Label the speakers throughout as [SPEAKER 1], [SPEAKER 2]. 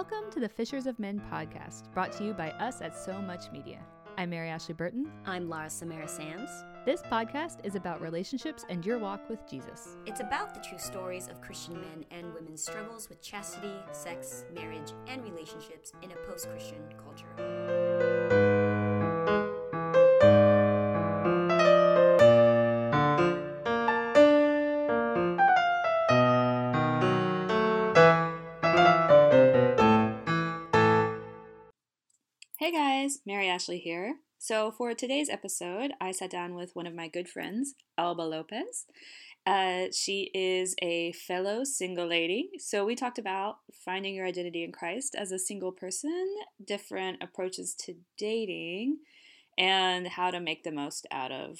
[SPEAKER 1] Welcome to the Fishers of Men podcast, brought to you by us at So Much Media. I'm Mary Ashley Burton.
[SPEAKER 2] I'm Lara Samara Sands.
[SPEAKER 1] This podcast is about relationships and your walk with Jesus.
[SPEAKER 2] It's about the true stories of Christian men and women's struggles with chastity, sex, marriage, and relationships in a post Christian culture.
[SPEAKER 1] Guys, Mary Ashley here. So, for today's episode, I sat down with one of my good friends, Alba Lopez. Uh, she is a fellow single lady. So, we talked about finding your identity in Christ as a single person, different approaches to dating, and how to make the most out of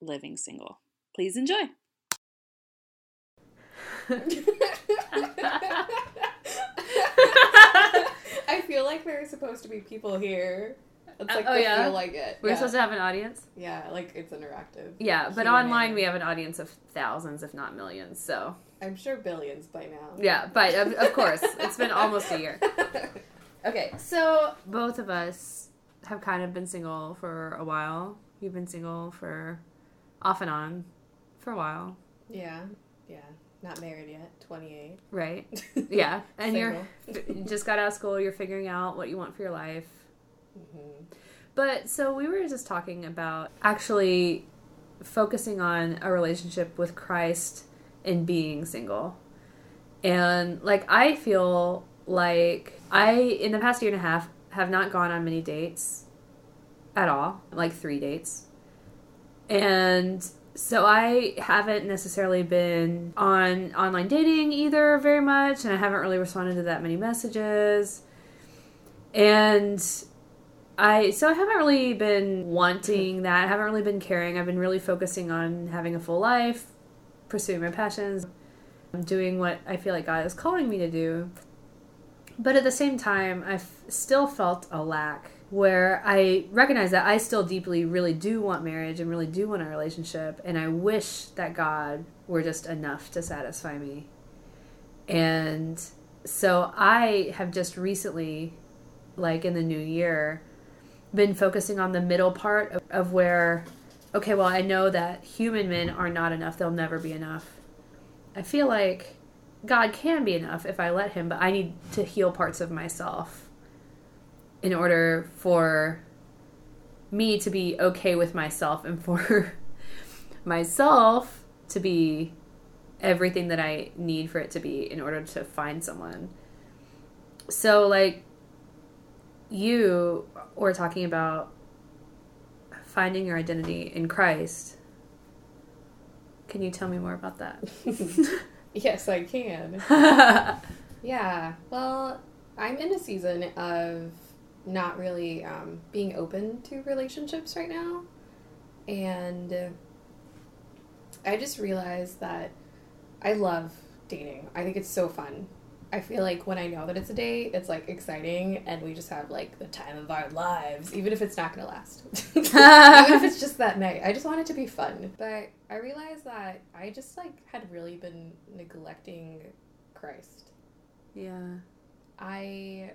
[SPEAKER 1] living single. Please enjoy.
[SPEAKER 3] I feel like there are supposed to be people here. It's
[SPEAKER 4] Uh,
[SPEAKER 3] like
[SPEAKER 4] oh,
[SPEAKER 3] the
[SPEAKER 4] yeah?
[SPEAKER 3] feel like it.
[SPEAKER 4] We're
[SPEAKER 3] yeah.
[SPEAKER 4] supposed to have an audience.
[SPEAKER 3] yeah, like it's interactive.
[SPEAKER 4] Yeah, but online we have an audience of thousands, if not millions. So
[SPEAKER 3] I'm sure billions by now.
[SPEAKER 4] yeah, but of, of course, it's been almost a year. Okay, so both of us have kind of been single for a while. You've been single for off and on for a while,
[SPEAKER 3] yeah, yeah. Not married yet. 28.
[SPEAKER 4] right? Yeah, and you're you just got out of school. You're figuring out what you want for your life.
[SPEAKER 3] Mhm.
[SPEAKER 4] But so we were just talking about actually focusing on a relationship with Christ and being single. And like I feel like I in the past year and a half have not gone on many dates at all, like 3 dates. And so I haven't necessarily been on online dating either very much and I haven't really responded to that many messages. And I so I haven't really been wanting that. I haven't really been caring. I've been really focusing on having a full life, pursuing my passions, doing what I feel like God is calling me to do. But at the same time, I've still felt a lack where I recognize that I still deeply really do want marriage and really do want a relationship and I wish that God were just enough to satisfy me. And so I have just recently like in the new year been focusing on the middle part of, of where okay well i know that human men are not enough. They'll never be enough. I feel like god can be enough if i let him but i need to heal parts of myself in order for me to be okay with myself and for myself to be everything that i need for it to be in order to find someone so like you were talking about finding your identity in Christ. Can you tell me more about that?
[SPEAKER 3] Yes, I can. Yeah. Well, I'm in a season of not really um, being open to relationships right now. And I just realized that I love dating. I think it's so fun. I feel like when I know that it's a date, it's like exciting and we just have like the time of our lives, even if it's not gonna last. even if it's just that night. I just want it to be fun. But I realized that I just like had really been neglecting Christ.
[SPEAKER 4] yeah.
[SPEAKER 3] I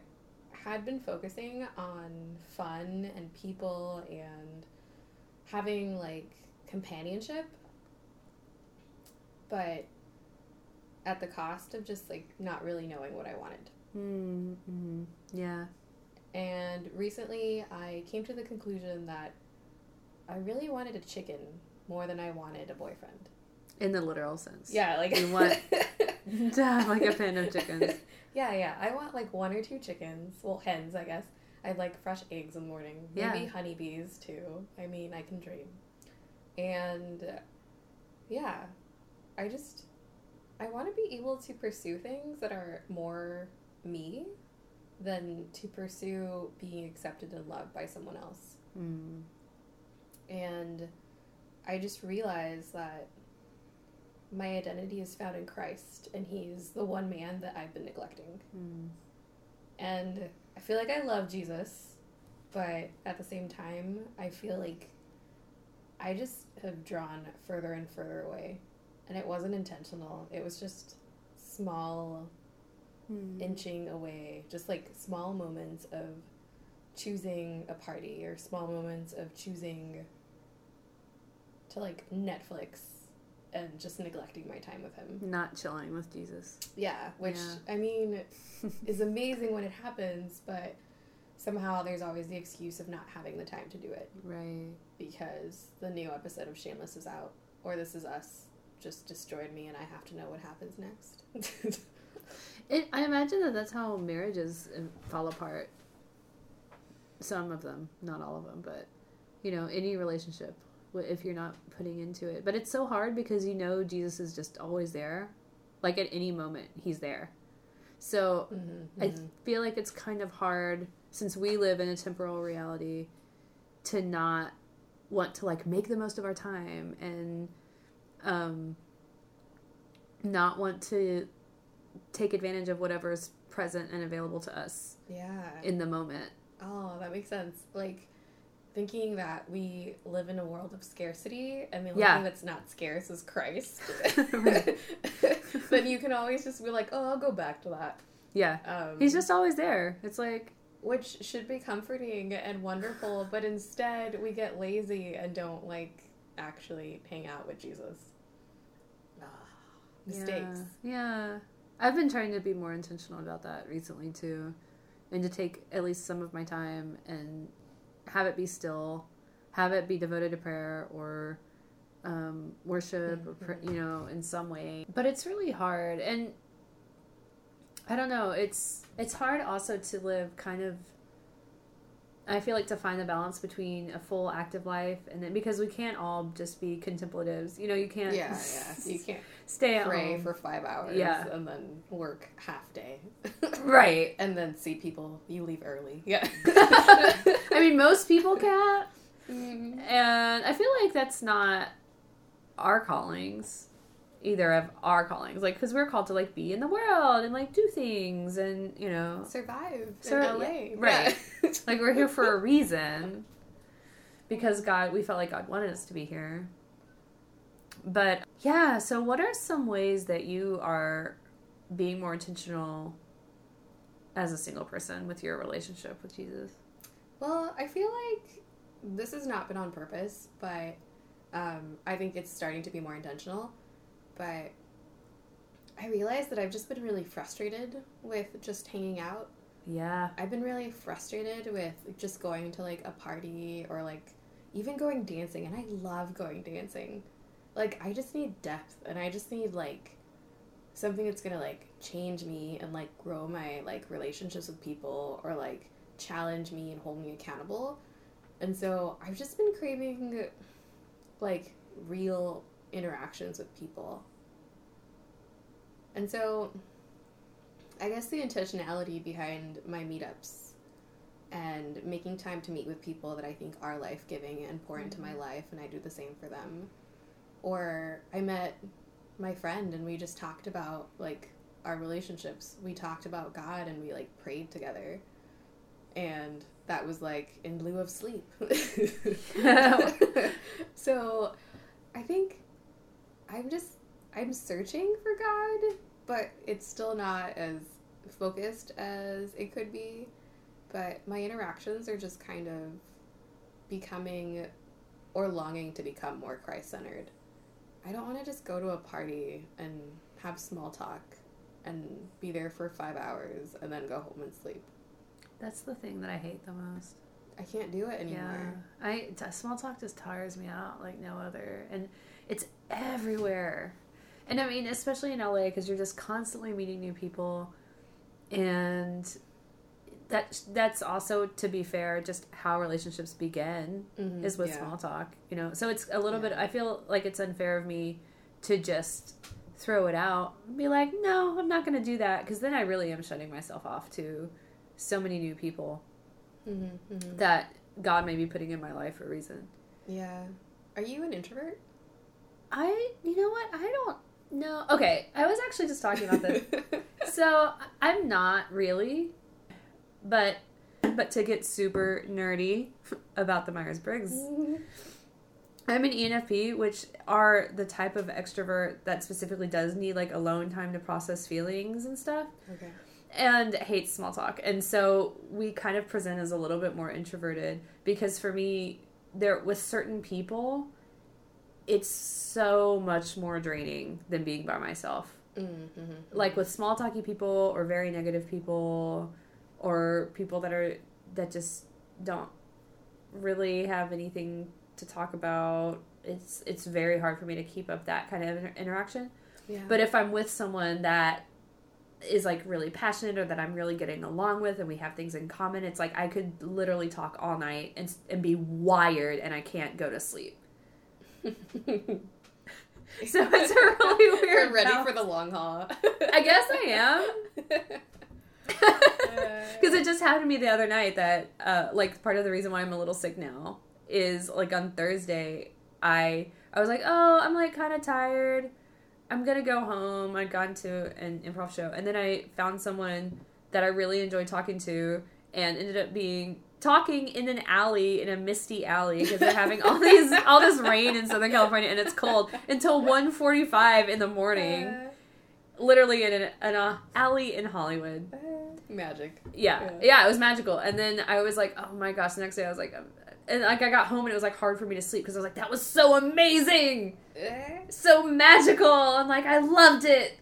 [SPEAKER 3] had been focusing on fun and people and having like companionship, but at the cost of just like not really knowing what I wanted.
[SPEAKER 4] Mm-hmm. Yeah.
[SPEAKER 3] And recently I came to the conclusion that I really wanted a chicken more than I wanted a boyfriend.
[SPEAKER 4] In the literal sense.
[SPEAKER 3] Yeah, like
[SPEAKER 4] You want- To have like a pen of chickens.
[SPEAKER 3] Yeah, yeah. I want like one or two chickens. Well, hens, I guess. I'd like fresh eggs in the morning. Maybe
[SPEAKER 4] Yeah.
[SPEAKER 3] honeybees too. I mean, I can dream. And yeah, I just I want to be able to pursue things that are more me than to pursue being accepted and loved by someone else.
[SPEAKER 4] Mm.
[SPEAKER 3] And I just realized that my identity is found in Christ, and He's the one man that I've been neglecting.
[SPEAKER 4] Mm.
[SPEAKER 3] And I feel like I love Jesus, but at the same time, I feel like I just have drawn further and further away. And it wasn't intentional, it was just small Mm. inching away, just like small moments of choosing a party or small moments of choosing to like Netflix and just neglecting my time with him.
[SPEAKER 4] Not chilling with Jesus.
[SPEAKER 3] Yeah, which yeah. I mean is amazing when it happens, but somehow there's always the excuse of not having the time to do it.
[SPEAKER 4] Right.
[SPEAKER 3] Because the new episode of Shameless is out, or This Is Us just destroyed me and I have to know what happens next.
[SPEAKER 4] It, I imagine that that's how marriages uh, fall apart. Some of them, not all of them, but you know, any relationship if you're not putting into it. But it's so hard because you know Jesus is just always there. Like at any moment, he's there. So mm-hmm, I mm-hmm. feel like it's kind of hard since we live in a temporal reality to not want to like make the most of our time and um not want to take advantage of whatever's present and available to us.
[SPEAKER 3] Yeah.
[SPEAKER 4] In the moment.
[SPEAKER 3] Oh, that makes sense. Like thinking that we live in a world of scarcity and the only yeah. thing that's not scarce is Christ. but you can always just be like, oh, I'll go back to that.
[SPEAKER 4] Yeah. Um, He's just always there. It's like.
[SPEAKER 3] Which should be comforting and wonderful, but instead we get lazy and don't like actually hang out with Jesus. Ah, mistakes.
[SPEAKER 4] Yeah. yeah. I've been trying to be more intentional about that recently too, and to take at least some of my time and have it be still, have it be devoted to prayer or um, worship mm-hmm. or you know in some way. But it's really hard, and I don't know. It's it's hard also to live kind of I feel like to find the balance between a full active life and then because we can't all just be contemplatives. You know, you can't.
[SPEAKER 3] Yeah, yeah. You can't
[SPEAKER 4] stay
[SPEAKER 3] pray
[SPEAKER 4] home.
[SPEAKER 3] for five hours.
[SPEAKER 4] Yeah.
[SPEAKER 3] and then work half day.
[SPEAKER 4] right,
[SPEAKER 3] and then see people. You leave early. Yeah.
[SPEAKER 4] I mean, most people can't, mm-hmm. and I feel like that's not our callings either of our callings like because we're called to like be in the world and like do things and you know
[SPEAKER 3] survive Sur- in LA
[SPEAKER 4] right yeah. like we're here for a reason because God we felt like God wanted us to be here but yeah so what are some ways that you are being more intentional as a single person with your relationship with Jesus
[SPEAKER 3] well I feel like this has not been on purpose but um, I think it's starting to be more intentional but I realized that I've just been really frustrated with just hanging out.
[SPEAKER 4] Yeah.
[SPEAKER 3] I've been really frustrated with just going to like a party or like even going dancing and I love going dancing. Like I just need depth and I just need like something that's to like change me and like grow my like relationships with people or like challenge me and hold me accountable. And so I've just been craving like real interactions with people. And so I guess the intentionality behind my meetups and making time to meet with people that I think are life giving and pour into my mm-hmm. life, and I do the same for them. Or I met my friend and we just talked about like our relationships. We talked about God and we like prayed together. And that was like in lieu of sleep. so I think I'm just I'm searching for God, but it's still not as focused as it could be. But my interactions are just kind of becoming or longing to become more Christ centered. I don't want to just go to a party and have small talk and be there for five hours and then go home and sleep.
[SPEAKER 4] That's the thing that I hate the most.
[SPEAKER 3] I can't do it anymore.
[SPEAKER 4] Yeah, I small talk just tires me out like no other, and it's everywhere. And I mean, especially in LA, because you're just constantly meeting new people, and that that's also, to be fair, just how relationships begin mm-hmm, is with yeah. small talk. You know, so it's a little yeah. bit. I feel like it's unfair of me to just throw it out and be like, no, I'm not going to do that, because then I really am shutting myself off to so many new people mm-hmm, mm-hmm. that God may be putting in my life for a reason.
[SPEAKER 3] Yeah. Are you an introvert?
[SPEAKER 4] I, you know what? I don't no. Okay, I was actually just talking about this. so I'm not really, but but to get super nerdy about the Myers Briggs. I'm an ENFP, which are the type of extrovert that specifically does need like alone time to process feelings and stuff.
[SPEAKER 3] Okay.
[SPEAKER 4] and hates small talk. And so we kind of present as a little bit more introverted because for me, there with certain people, it's so much more draining than being by myself.
[SPEAKER 3] Mm-hmm.
[SPEAKER 4] Like with small talky people or very negative people or people that are that just don't really have anything to talk about. It's it's very hard for me to keep up that kind of inter- interaction.
[SPEAKER 3] Yeah.
[SPEAKER 4] But if I'm with someone that is like really passionate or that I'm really getting along with and we have things in common, it's like I could literally talk all night and and be wired and I can't go to sleep. So it's a really weird.
[SPEAKER 3] You're ready
[SPEAKER 4] balance.
[SPEAKER 3] for the long haul.
[SPEAKER 4] I guess I am. Because it just happened to me the other night that, uh, like, part of the reason why I'm a little sick now is like on Thursday, I I was like, oh, I'm like kind of tired. I'm gonna go home. I'd gone to an improv show, and then I found someone that I really enjoyed talking to, and ended up being talking in an alley in a misty alley because they're having all these all this rain in Southern California and it's cold until 1:45 in the morning, literally in an, an uh, alley in Hollywood.
[SPEAKER 3] Uh, magic.
[SPEAKER 4] Yeah,
[SPEAKER 3] Yeah.
[SPEAKER 4] yeah, it was magical. And then I was like, oh my gosh. The next day I was like, um, and like I got home and it was like hard for me to sleep because I was like, that was so amazing,
[SPEAKER 3] Eh.
[SPEAKER 4] so magical, and like I loved it.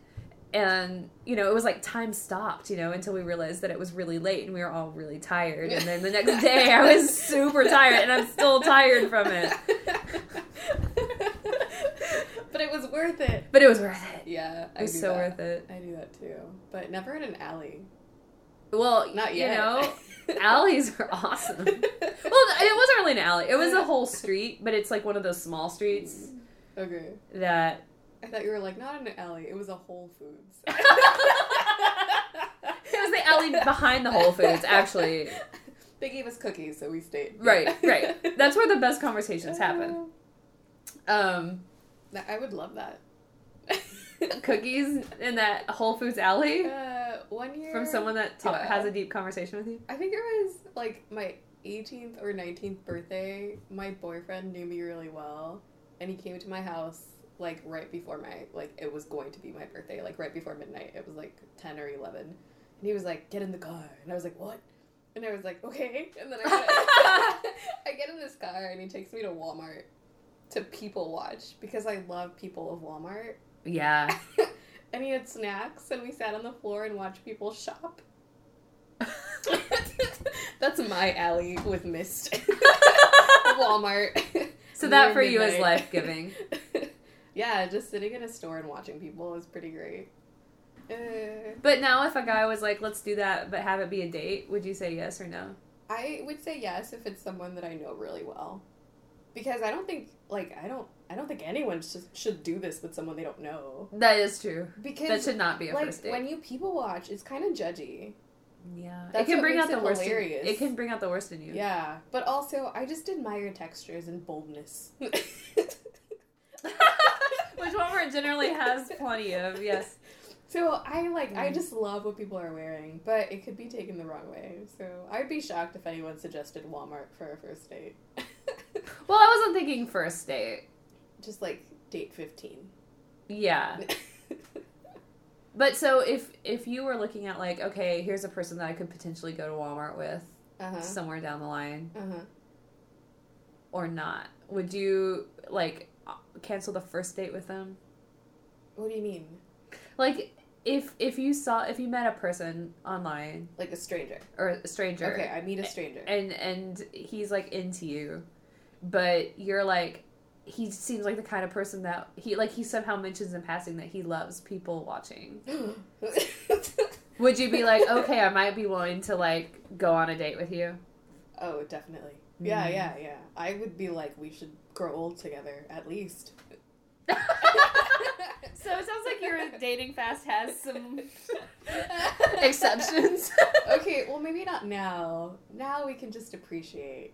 [SPEAKER 4] And you know, it was like time stopped, you know, until we realized that it was really late and we were all really tired. And then the next day I was super tired and I'm still tired from it.
[SPEAKER 3] but it was worth it.
[SPEAKER 4] But it was worth it.
[SPEAKER 3] Yeah,
[SPEAKER 4] It was so
[SPEAKER 3] that.
[SPEAKER 4] worth it.
[SPEAKER 3] I do that too, but never in an alley.
[SPEAKER 4] Well,
[SPEAKER 3] Not
[SPEAKER 4] you
[SPEAKER 3] yet.
[SPEAKER 4] know, alleys are awesome. Well, it wasn't really an alley. It was a whole street, but it's like one of those small streets
[SPEAKER 3] okay.
[SPEAKER 4] that
[SPEAKER 3] I thought you were like not in an alley. It was a Whole Foods.
[SPEAKER 4] it was the alley behind the Whole Foods, actually.
[SPEAKER 3] They gave us cookies, so we stayed.
[SPEAKER 4] Right, right. That's where the best conversations happen. Um,
[SPEAKER 3] I would love that.
[SPEAKER 4] cookies in that Whole Foods alley
[SPEAKER 3] Uh, one year
[SPEAKER 4] from someone that ta-
[SPEAKER 3] Yeah.
[SPEAKER 4] has a deep conversation with you.
[SPEAKER 3] I think it was like my 18th or 19th birthday. My boyfriend knew me really well, and he came to my house like right before my like it was going to be my birthday, like right before midnight. It was like 10 or 11, and he was like, "Get in the car," and I was like, "What?" And I was like, "Okay," and then I get, I get in this car, and he takes me to Walmart to people watch because I love people of Walmart.
[SPEAKER 4] Yeah.
[SPEAKER 3] and he had snacks, and we sat on the floor and watched people shop. That's my alley with mist. Walmart.
[SPEAKER 4] So that for you is life giving.
[SPEAKER 3] yeah, just sitting in a store and watching people is pretty great. Uh,
[SPEAKER 4] But now, if a guy was like, "Let's do that," but have it be a date, would you say yes or no?
[SPEAKER 3] I would say yes if it's someone that I know really well, because I don't think like I don't I don't think anyone should, should do this with someone they don't know.
[SPEAKER 4] That is true.
[SPEAKER 3] Because
[SPEAKER 4] That should not be a
[SPEAKER 3] like
[SPEAKER 4] first date.
[SPEAKER 3] when you people watch, it's kind of judgy.
[SPEAKER 4] yeah, it can bring out the worst. In, it can bring out the worst in you.
[SPEAKER 3] Yeah, but also I just admire textures and boldness.
[SPEAKER 4] Which Walmart generally has plenty of. Yes.
[SPEAKER 3] So I like I
[SPEAKER 4] Mm.
[SPEAKER 3] just love what people are wearing, but it could be taken the wrong way. So I'd be shocked if anyone suggested Walmart for a first date.
[SPEAKER 4] Well, I wasn't thinking first date.
[SPEAKER 3] just like date fifteen.
[SPEAKER 4] Yeah. But so if if you were looking at like, okay, here's a person that I could potentially go to Walmart with
[SPEAKER 3] Uh huh.
[SPEAKER 4] somewhere down the line
[SPEAKER 3] Uh huh.
[SPEAKER 4] or not, would you like cancel the first date with them?
[SPEAKER 3] What do you mean?
[SPEAKER 4] Like if if you saw if you met a person online
[SPEAKER 3] Like a stranger?
[SPEAKER 4] or a stranger
[SPEAKER 3] Okay, I meet a stranger.
[SPEAKER 4] and and he's like into you, but you're like he seems like the kind of person that he like he somehow mentions in passing that he loves people watching. Would you be like, okay, I might be willing to like go on a date with you?
[SPEAKER 3] oh, definitely. Yeah,
[SPEAKER 4] Mm.
[SPEAKER 3] yeah, yeah. I would be like, we should grow old together at least.
[SPEAKER 4] So it sounds like your dating fast has some exceptions.
[SPEAKER 3] okay, well, maybe not now. Now we can just appreciate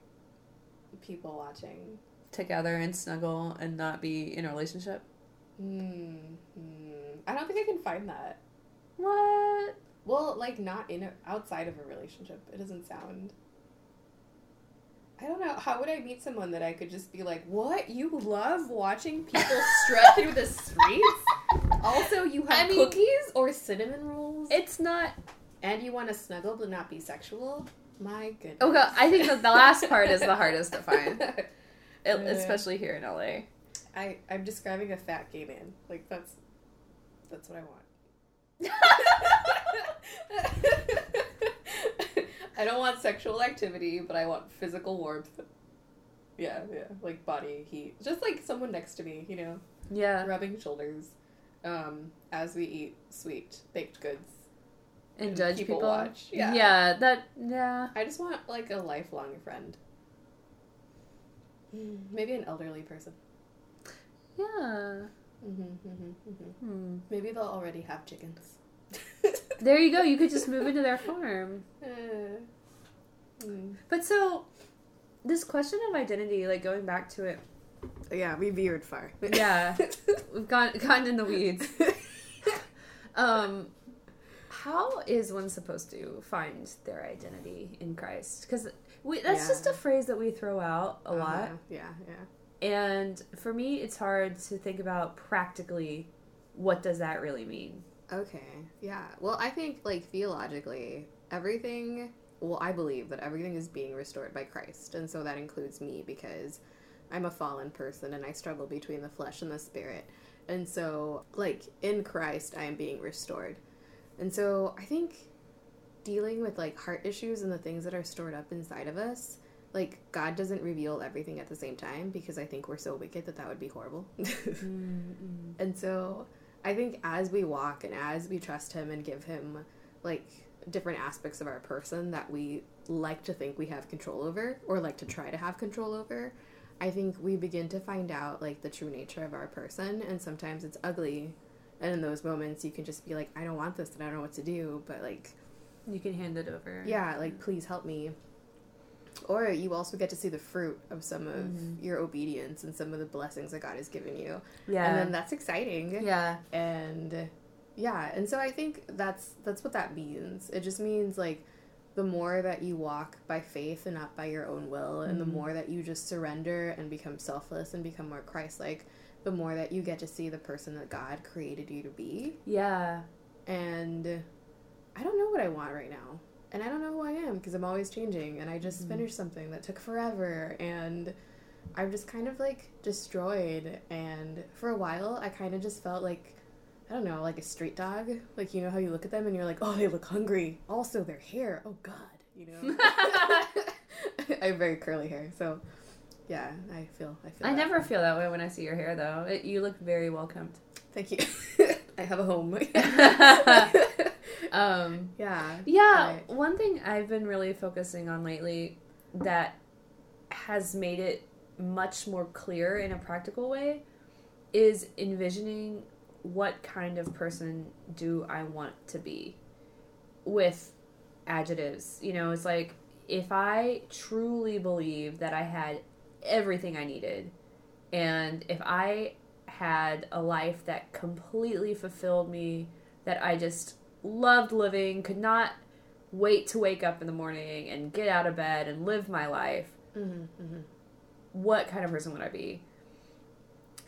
[SPEAKER 3] people watching.
[SPEAKER 4] Together and snuggle and not be in a relationship.
[SPEAKER 3] Hmm. I don't think I can find that.
[SPEAKER 4] What?
[SPEAKER 3] Well, like not in a, outside of a relationship. It doesn't sound. I don't know. How would I meet someone that I could just be like, "What? You love watching people strut through the streets? Also, you have
[SPEAKER 4] I mean-
[SPEAKER 3] cookies or cinnamon rolls?"
[SPEAKER 4] It's not.
[SPEAKER 3] and you want to snuggle but not be sexual, my goodness.
[SPEAKER 4] Okay, I think that the last part is the hardest to find,
[SPEAKER 3] Yeah.
[SPEAKER 4] especially here in LA.
[SPEAKER 3] I I'm describing a fat gay man. Like that's that's what I want. I don't want sexual activity, but I want physical warmth. Yeah, yeah, like body heat. Just like someone next to me, you know,
[SPEAKER 4] Yeah,
[SPEAKER 3] rubbing shoulders um, as we eat sweet baked goods.
[SPEAKER 4] And judge
[SPEAKER 3] people
[SPEAKER 4] people.
[SPEAKER 3] watch. Yeah.
[SPEAKER 4] yeah, that yeah.
[SPEAKER 3] I just want like a lifelong friend. Mm, Maybe an elderly person.
[SPEAKER 4] Yeah.
[SPEAKER 3] Mm-hmm, mm-hmm, hmm
[SPEAKER 4] Hmm.
[SPEAKER 3] Maybe they'll already have chickens.
[SPEAKER 4] There you go. You could just move into their farm.
[SPEAKER 3] Uh, mm.
[SPEAKER 4] But so, this question of identity, like going back to it,
[SPEAKER 3] Yeah, we veered far.
[SPEAKER 4] Yeah. we've gone gotten in the weeds. Um, how is one supposed to find their identity in Christ? Because we that's
[SPEAKER 3] Yeah.
[SPEAKER 4] just a phrase that we throw out a lot,
[SPEAKER 3] Uh-huh. Yeah, yeah.
[SPEAKER 4] and for me, it's hard to think about practically what does that really mean.
[SPEAKER 3] Okay. Yeah. Well, I think like theologically, everything. Well, I believe that everything is being restored by Christ, and so that includes me because I'm a fallen person and I struggle between the flesh and the spirit. And so, like in Christ, I am being restored. And so, I think dealing with like heart issues and the things that are stored up inside of us, like God doesn't reveal everything at the same time because I think we're so wicked that that would be horrible. Mm-hmm. And so I think as we walk and as we trust him and give him like different aspects of our person that we like to think we have control over or like to try to have control over, I think we begin to find out like the true nature of our person and sometimes it's ugly. And in those moments you can just be like, I don't want this and I don't know what to do, but like
[SPEAKER 4] You can hand it over.
[SPEAKER 3] yeah, like please help me. Or you also get to see the fruit of some of
[SPEAKER 4] Mhm.
[SPEAKER 3] your obedience and some of the blessings that God has given you.
[SPEAKER 4] yeah,
[SPEAKER 3] And then that's exciting
[SPEAKER 4] yeah.
[SPEAKER 3] and yeah and so i think that's that's what that means it just means like the more that you walk by faith and not by your own will and the
[SPEAKER 4] Mhm.
[SPEAKER 3] more that you just surrender and become selfless and become more christ-like the more that you get to see the person that god created you to be.
[SPEAKER 4] Yeah.
[SPEAKER 3] and i don't know what i want right now. And i don't know who i am because i'm always changing and i just
[SPEAKER 4] Mhm.
[SPEAKER 3] finished something that took forever and i'm just kind of like destroyed. And for a while i kind of just felt like i don't know like a street dog. Like you know how you look at them and you're like oh they look hungry. Also their hair. Oh god you know? I have very curly hair so yeah i feel i feel
[SPEAKER 4] I never feel that way when I see your hair, though. It, you look very well kept.
[SPEAKER 3] thank you i have a home
[SPEAKER 4] Um,
[SPEAKER 3] yeah
[SPEAKER 4] Yeah,
[SPEAKER 3] Right.
[SPEAKER 4] one thing I've been really focusing on lately that has made it much more clear in a practical way is envisioning what kind of person do I want to be with adjectives. You know, it's like if I truly believe that I had everything I needed and if I had a life that completely fulfilled me, that I just loved living, could not wait to wake up in the morning and get out of bed and live my life,
[SPEAKER 3] hmm hmm
[SPEAKER 4] what kind of person would I be?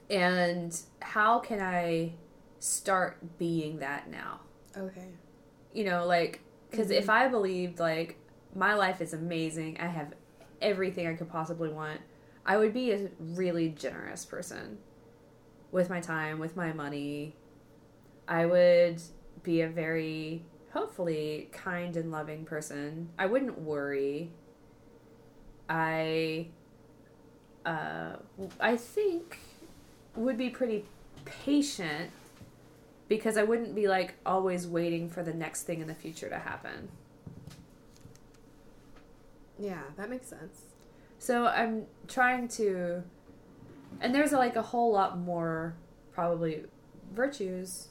[SPEAKER 4] And how can I start being that now?
[SPEAKER 3] okay
[SPEAKER 4] You know, like, because if I believed, like, my life is amazing, I have everything I could possibly want, I would be a really generous person with my time, with my money. I would be a very, hopefully, kind and loving person. I wouldn't worry. I, uh, I think would be pretty patient because I wouldn't be like always waiting for the next thing in the future to happen.
[SPEAKER 3] yeah that makes sense
[SPEAKER 4] So I'm trying to, and there's like a whole lot more probably virtues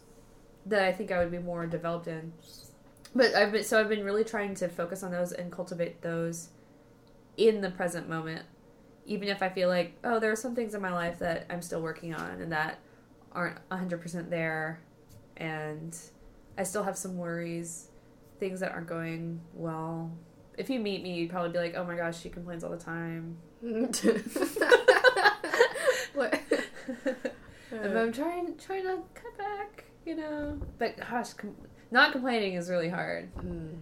[SPEAKER 4] that I think I would be more developed in. But I've been so I've been really trying to focus on those and cultivate those in the present moment, even if I feel like oh there are some things in my life that I'm still working on and that aren't hundred percent there, and I still have some worries, things that aren't going well. If you meet me, you'd probably be like, "Oh my gosh, she complains all the time."
[SPEAKER 3] what?
[SPEAKER 4] And I'm trying trying to cut back, you know. But gosh, com- not complaining is really hard.
[SPEAKER 3] Mm-mm.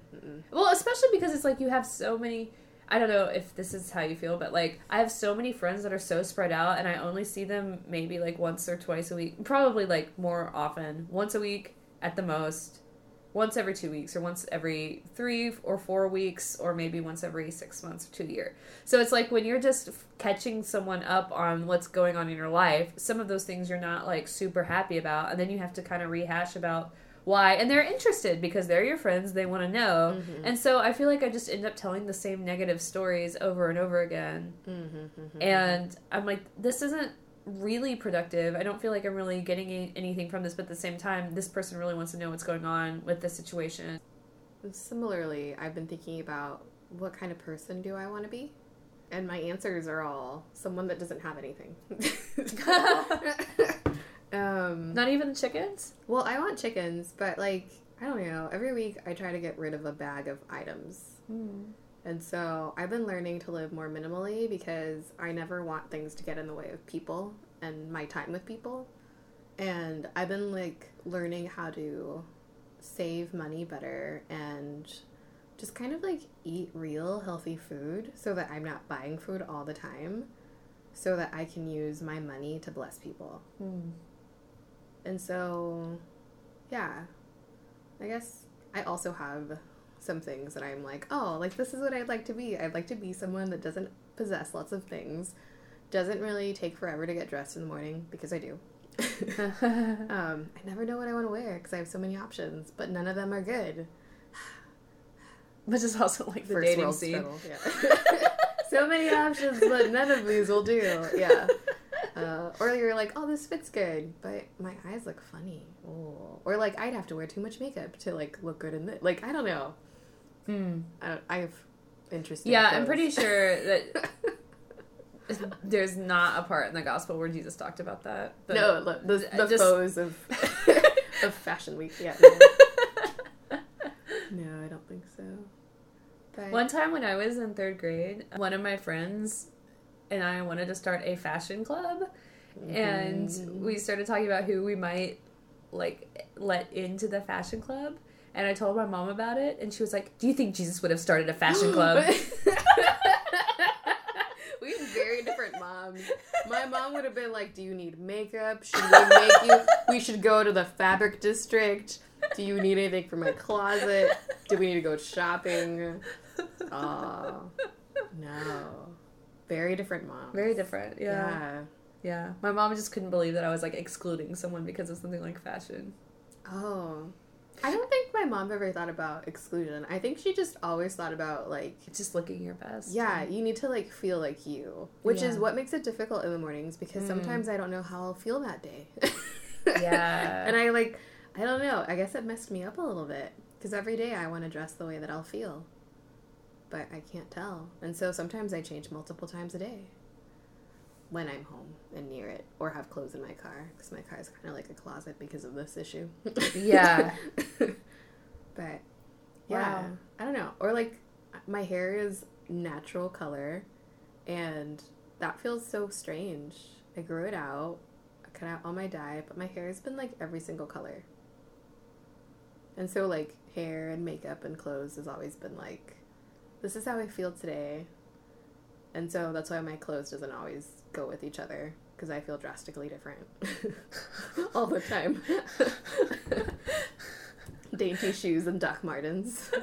[SPEAKER 4] Well, especially because it's like you have so many. I don't know if this is how you feel, but like I have so many friends that are so spread out, and I only see them maybe like once or twice a week. Probably like more often, once a week at the most, once every two weeks, or once every three or four weeks, or maybe once every six months to a year. So it's like when you're just f- catching someone up on what's going on in your life, some of those things you're not like super happy about, and then you have to kind of rehash about why and they're interested because they're your friends they want to know
[SPEAKER 3] Mm-hmm.
[SPEAKER 4] and so i feel like i just end up telling the same negative stories over and over again
[SPEAKER 3] Mm-hmm.
[SPEAKER 4] and i'm like this isn't really productive i don't feel like i'm really getting anything from this but at the same time this person really wants to know what's going on with this situation
[SPEAKER 3] Similarly, I've been thinking about what kind of person do I want to be? And my answers are all someone that doesn't have anything. um,
[SPEAKER 4] not even chickens
[SPEAKER 3] well, I want chickens, but like, I don't know. Every week I try to get rid of a bag of items. And so I've been learning to live more minimally because I never want things to get in the way of people and my time with people. And I've been like learning how to save money better and just kind of like eat real healthy food so that I'm not buying food all the time so that I can use my money to bless people. Hmm. And so, yeah, I guess I also have some things that I'm like, oh, like this is what I'd like to be. I'd like to be someone that doesn't possess lots of things, doesn't really take forever to get dressed in the morning because I do. um, I never know what I want to wear because I have so many options, but none of them are good.
[SPEAKER 4] which is also like the
[SPEAKER 3] First
[SPEAKER 4] dating
[SPEAKER 3] world
[SPEAKER 4] scene
[SPEAKER 3] Yeah. so many options, but none of these will do. Yeah. Uh, or you're like, oh, this fits good, but my eyes look funny. Or like, I'd have to wear too much makeup to like look good in this. Like, I don't know.
[SPEAKER 4] Hmm.
[SPEAKER 3] I, I, have interesting.
[SPEAKER 4] yeah i'm pretty sure that there's not a part in the gospel where jesus talked about that but
[SPEAKER 3] no, look, the, the
[SPEAKER 4] just-
[SPEAKER 3] foes of of Fashion Week. Yeah. No. no, I don't think so. But
[SPEAKER 4] One time when I was in third grade, one of my friends and I wanted to start a fashion club, and we started talking about who we might like let into the fashion club. And I told my mom about it, and she was like, "Do you think Jesus would have started a fashion club?"
[SPEAKER 3] we had very different moms. My mom would have been like, "Do you need makeup? Should we make you? We should go to the fabric district. Do you need anything for my closet? Do we need to go shopping?" Oh no, very different moms.
[SPEAKER 4] Very different, yeah.
[SPEAKER 3] yeah.
[SPEAKER 4] yeah. My mom just couldn't believe that I was like excluding someone because of something like fashion.
[SPEAKER 3] Oh. I don't think my mom ever thought about exclusion. I think she just always thought about like
[SPEAKER 4] Just looking your best.
[SPEAKER 3] Yeah, you need to like feel like you, which is what makes it difficult in the mornings because
[SPEAKER 4] Mm.
[SPEAKER 3] sometimes I don't know how I'll feel that day.
[SPEAKER 4] Yeah.
[SPEAKER 3] and I like, I don't know. I guess it messed me up a little bit because every day I want to dress the way that I'll feel, but I can't tell, and so sometimes I change multiple times a day when I'm home and near it, or have clothes in my car because my car is kind of like a closet because of this issue.
[SPEAKER 4] Yeah.
[SPEAKER 3] but yeah,
[SPEAKER 4] Wow.
[SPEAKER 3] I don't know. Or like my hair is natural color and that feels so strange. I grew it out. I cut out all my dye, but my hair has been like every single color. And so like hair and makeup and clothes has always been like this is how I feel today. And so that's why my clothes doesn't always go with each other because I feel drastically different all the time. Dainty shoes and Doc Martens.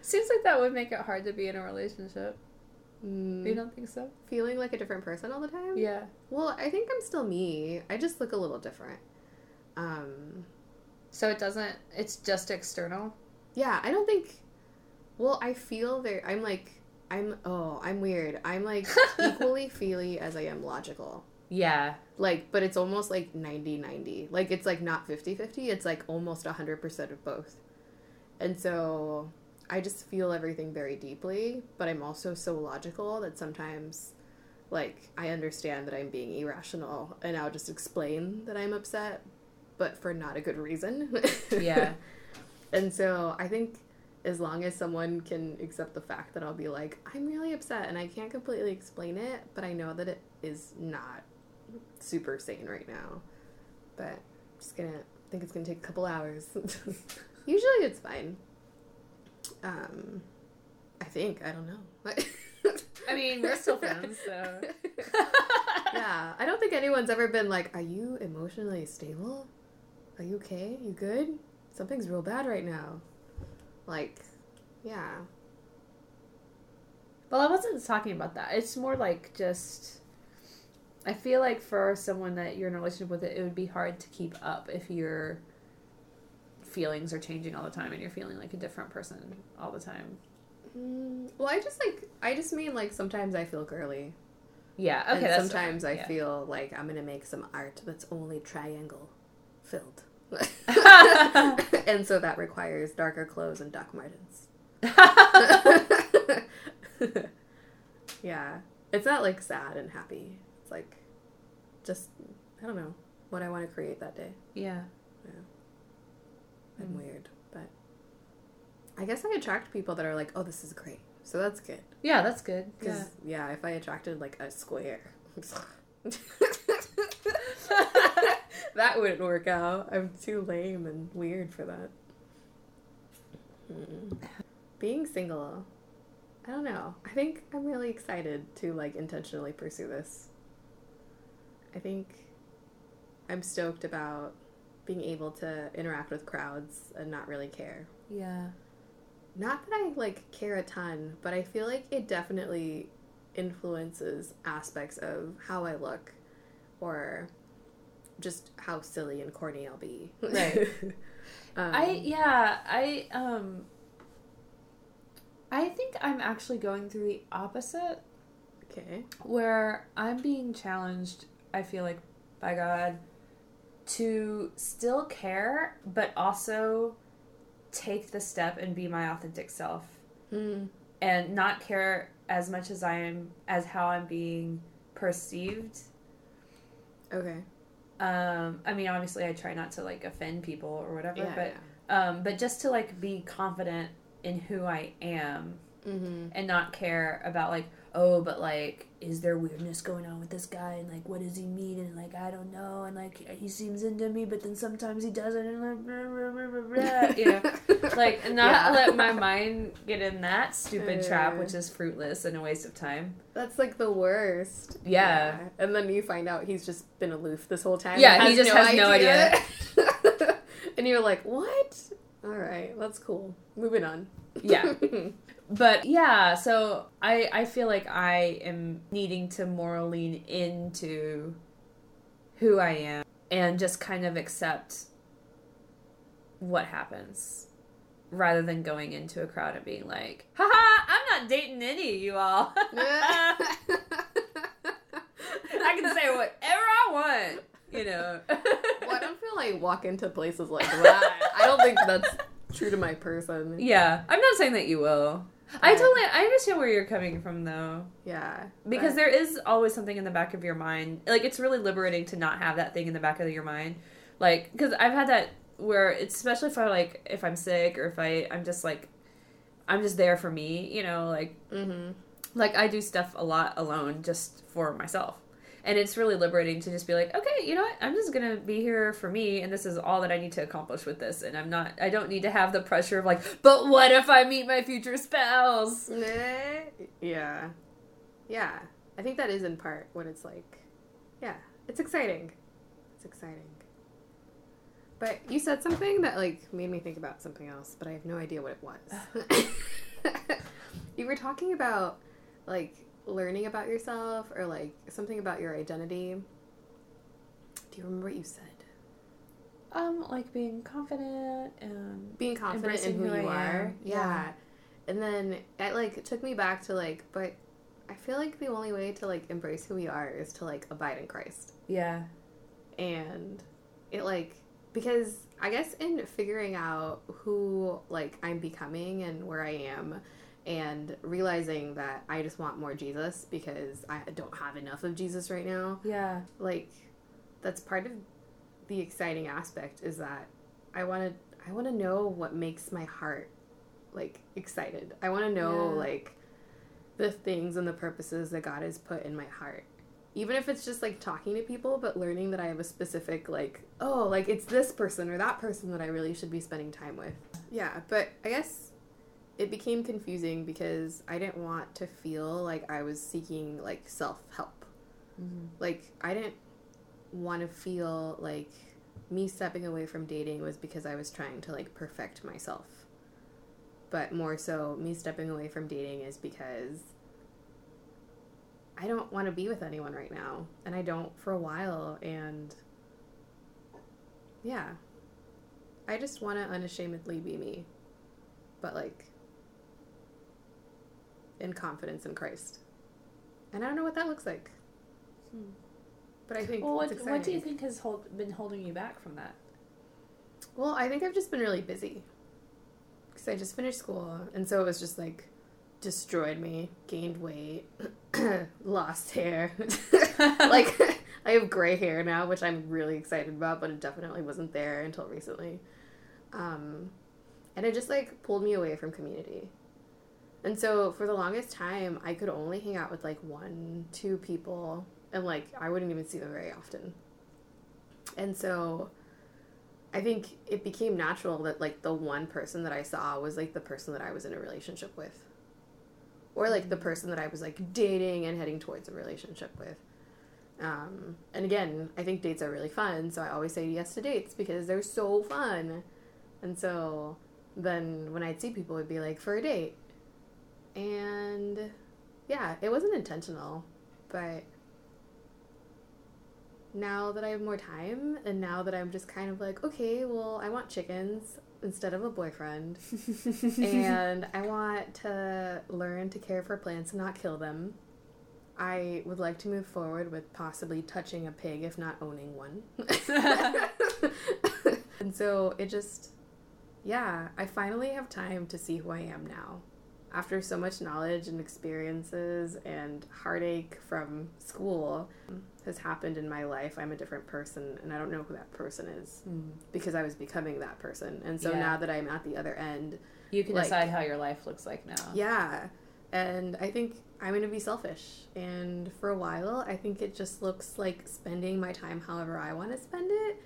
[SPEAKER 4] Seems like that would make it hard to be in a relationship.
[SPEAKER 3] Mm,
[SPEAKER 4] You don't think so?
[SPEAKER 3] feeling like a different person all the time?
[SPEAKER 4] Yeah.
[SPEAKER 3] Well, I think I'm still me. I just look a little different. Um,
[SPEAKER 4] So it doesn't. It's just external.
[SPEAKER 3] yeah, I don't think. Well, I feel very. I'm like. I'm. Oh, I'm weird. I'm like equally feely as I am logical.
[SPEAKER 4] Yeah.
[SPEAKER 3] Like, but it's almost like 90 90. Like, it's like not 50 50. It's like almost 100% of both. And so I just feel everything very deeply, but I'm also so logical that sometimes, like, I understand that I'm being irrational and I'll just explain that I'm upset, but for not a good reason.
[SPEAKER 4] Yeah.
[SPEAKER 3] and so I think as long as someone can accept the fact that I'll be like, I'm really upset and I can't completely explain it, but I know that it is not super sane right now. But I'm just gonna think it's gonna take a couple hours. Usually it's fine. Um, I think I don't know.
[SPEAKER 4] I mean, we're still friends, so.
[SPEAKER 3] yeah, I don't think anyone's ever been like, "Are you emotionally stable? Are you okay? You good? Something's real bad right now." Like, yeah.
[SPEAKER 4] Well, I wasn't talking about that. It's more like just. I feel like for someone that you're in a relationship with, it, it would be hard to keep up if your feelings are changing all the time and you're feeling like a different person all the time.
[SPEAKER 3] Mm, well, I just like I just mean like sometimes I feel girly.
[SPEAKER 4] Yeah. Okay.
[SPEAKER 3] and sometimes I
[SPEAKER 4] yeah.
[SPEAKER 3] feel like I'm gonna make some art that's only triangle filled. and so that requires darker clothes and Doc Martens. yeah. It's not like sad and happy. Like just I don't know what I want to create that day.
[SPEAKER 4] yeah.
[SPEAKER 3] I'm
[SPEAKER 4] Mm.
[SPEAKER 3] weird, but I guess I attract people that are like, "Oh, this is great." So that's good.
[SPEAKER 4] Yeah, that's good. Yeah.
[SPEAKER 3] Because yeah. if I attracted like a square, that wouldn't work out. I'm too lame and weird for that. Hmm. Being single, I don't know. I think I'm really excited to like intentionally pursue this. I think I'm stoked about being able to interact with crowds and not really care
[SPEAKER 4] Yeah.
[SPEAKER 3] not that I like care a ton, but I feel like it definitely influences aspects of how I look or just how silly and corny I'll be.
[SPEAKER 4] Right.
[SPEAKER 3] um,
[SPEAKER 4] I yeah, I um I think I'm actually going through the opposite
[SPEAKER 3] okay.
[SPEAKER 4] where I'm being challenged, I feel like by God to still care but also take the step and be my authentic self
[SPEAKER 3] Mm.
[SPEAKER 4] and not care as much as I am as how I'm being perceived.
[SPEAKER 3] Okay.
[SPEAKER 4] Um I mean obviously I try not to like offend people or whatever,
[SPEAKER 3] Yeah.
[SPEAKER 4] but um but just to like be confident in who I am
[SPEAKER 3] Mm-hmm.
[SPEAKER 4] and not care about like oh but like is there weirdness going on with this guy and like what does he mean and like i don't know and like he seems into me but then sometimes he doesn't and like blah, blah, blah, blah, blah, you know like not
[SPEAKER 3] Yeah.
[SPEAKER 4] let my mind get in that stupid trap
[SPEAKER 3] Uh.
[SPEAKER 4] which is fruitless and a waste of time
[SPEAKER 3] That's like the worst.
[SPEAKER 4] Yeah.
[SPEAKER 3] And then you find out he's just been aloof this whole time.
[SPEAKER 4] Yeah, he just has no idea.
[SPEAKER 3] and you're like, what? All right, that's cool. Moving on.
[SPEAKER 4] yeah but yeah so i i feel like i am needing to more lean into who i am and just kind of accept what happens rather than going into a crowd and being like haha i'm not dating any of you all i can say whatever i want you know
[SPEAKER 3] well, I don't feel like walk into places like that. I don't think that's true to my person.
[SPEAKER 4] yeah i'm not saying that you will i totally i understand where you're coming from though
[SPEAKER 3] Yeah.
[SPEAKER 4] because
[SPEAKER 3] but-
[SPEAKER 4] there is always something in the back of your mind like it's really liberating to not have that thing in the back of your mind like because i've had that where it's especially if i like if i'm sick or if i i'm just like i'm just there for me you know like
[SPEAKER 3] Mhm.
[SPEAKER 4] like i do stuff a lot alone just for myself and it's really liberating to just be like okay you know what i'm just gonna be here for me and this is all that i need to accomplish with this and i'm not i don't need to have the pressure of like but what if i meet my future spouse
[SPEAKER 3] Yeah. Yeah. I think that is in part what it's like. Yeah. It's exciting. It's exciting. But you said something that like made me think about something else, but I have no idea what it was. you were talking about like learning about yourself or like something about your identity. Do you remember what you said?
[SPEAKER 4] um like being confident and
[SPEAKER 3] being confident in who,
[SPEAKER 4] who
[SPEAKER 3] you
[SPEAKER 4] I
[SPEAKER 3] are. Yeah.
[SPEAKER 4] Yeah.
[SPEAKER 3] And then it like took me back to like, but I feel like the only way to like embrace who we are is to like abide in Christ.
[SPEAKER 4] yeah
[SPEAKER 3] And it like because I guess in figuring out who like I'm becoming and where I am and realizing that I just want more Jesus because I don't have enough of Jesus right now
[SPEAKER 4] yeah
[SPEAKER 3] like that's part of the exciting aspect is that I want to I want to know what makes my heart like excited. I want to know
[SPEAKER 4] Yeah.
[SPEAKER 3] like the things and the purposes that God has put in my heart. even if it's just like talking to people, but learning that I have a specific, like, oh, like it's this person or that person that I really should be spending time with. Yeah, but I guess it became confusing because I didn't want to feel like I was seeking like self help.
[SPEAKER 4] Mm-hmm.
[SPEAKER 3] Like, I didn't want to feel like me stepping away from dating was because I was trying to like perfect myself. But more so, me stepping away from dating is because I don't want to be with anyone right now. And I don't for a while. And yeah, I just want to unashamedly be me. But like, in confidence in Christ. And I don't know what that looks like.
[SPEAKER 4] Hmm.
[SPEAKER 3] But I think
[SPEAKER 4] Well,
[SPEAKER 3] it's
[SPEAKER 4] what, what do you think has hold, been holding you back from that?
[SPEAKER 3] Well, I think I've just been really busy. Because I just finished school. And so it was just like destroyed me, gained weight, lost hair. like, I have gray hair now, which I'm really excited about, but it definitely wasn't there until recently. Um, and it just like pulled me away from community. And so for the longest time, I could only hang out with like one, two people, and like I wouldn't even see them very often. And so I think it became natural that like the one person that I saw was like the person that I was in a relationship with. Or like the person that I was like dating and heading towards a relationship with. Um, and again, I think dates are really fun, so I always say yes to dates because they're so fun. And so then when I'd see people, it'd be like for a date. And yeah, it wasn't intentional, but now that I have more time and now that I'm just kind of like, okay, well, I want chickens instead of a boyfriend. and I want to learn to care for plants and not kill them. I would like to move forward with possibly touching a pig, if not owning one. and so it just, yeah, I finally have time to see who I am now. After so much knowledge and experiences and heartache from school has happened in my life, I'm a different person and I don't know who that person is hmm. because I was becoming that person. And so
[SPEAKER 4] Yeah.
[SPEAKER 3] now that I'm at the other end,
[SPEAKER 4] You can
[SPEAKER 3] Like-
[SPEAKER 4] decide how your life looks like now.
[SPEAKER 3] yeah. And I think I'm going to be selfish. And for a while, I think it just looks like spending my time however I want to spend it,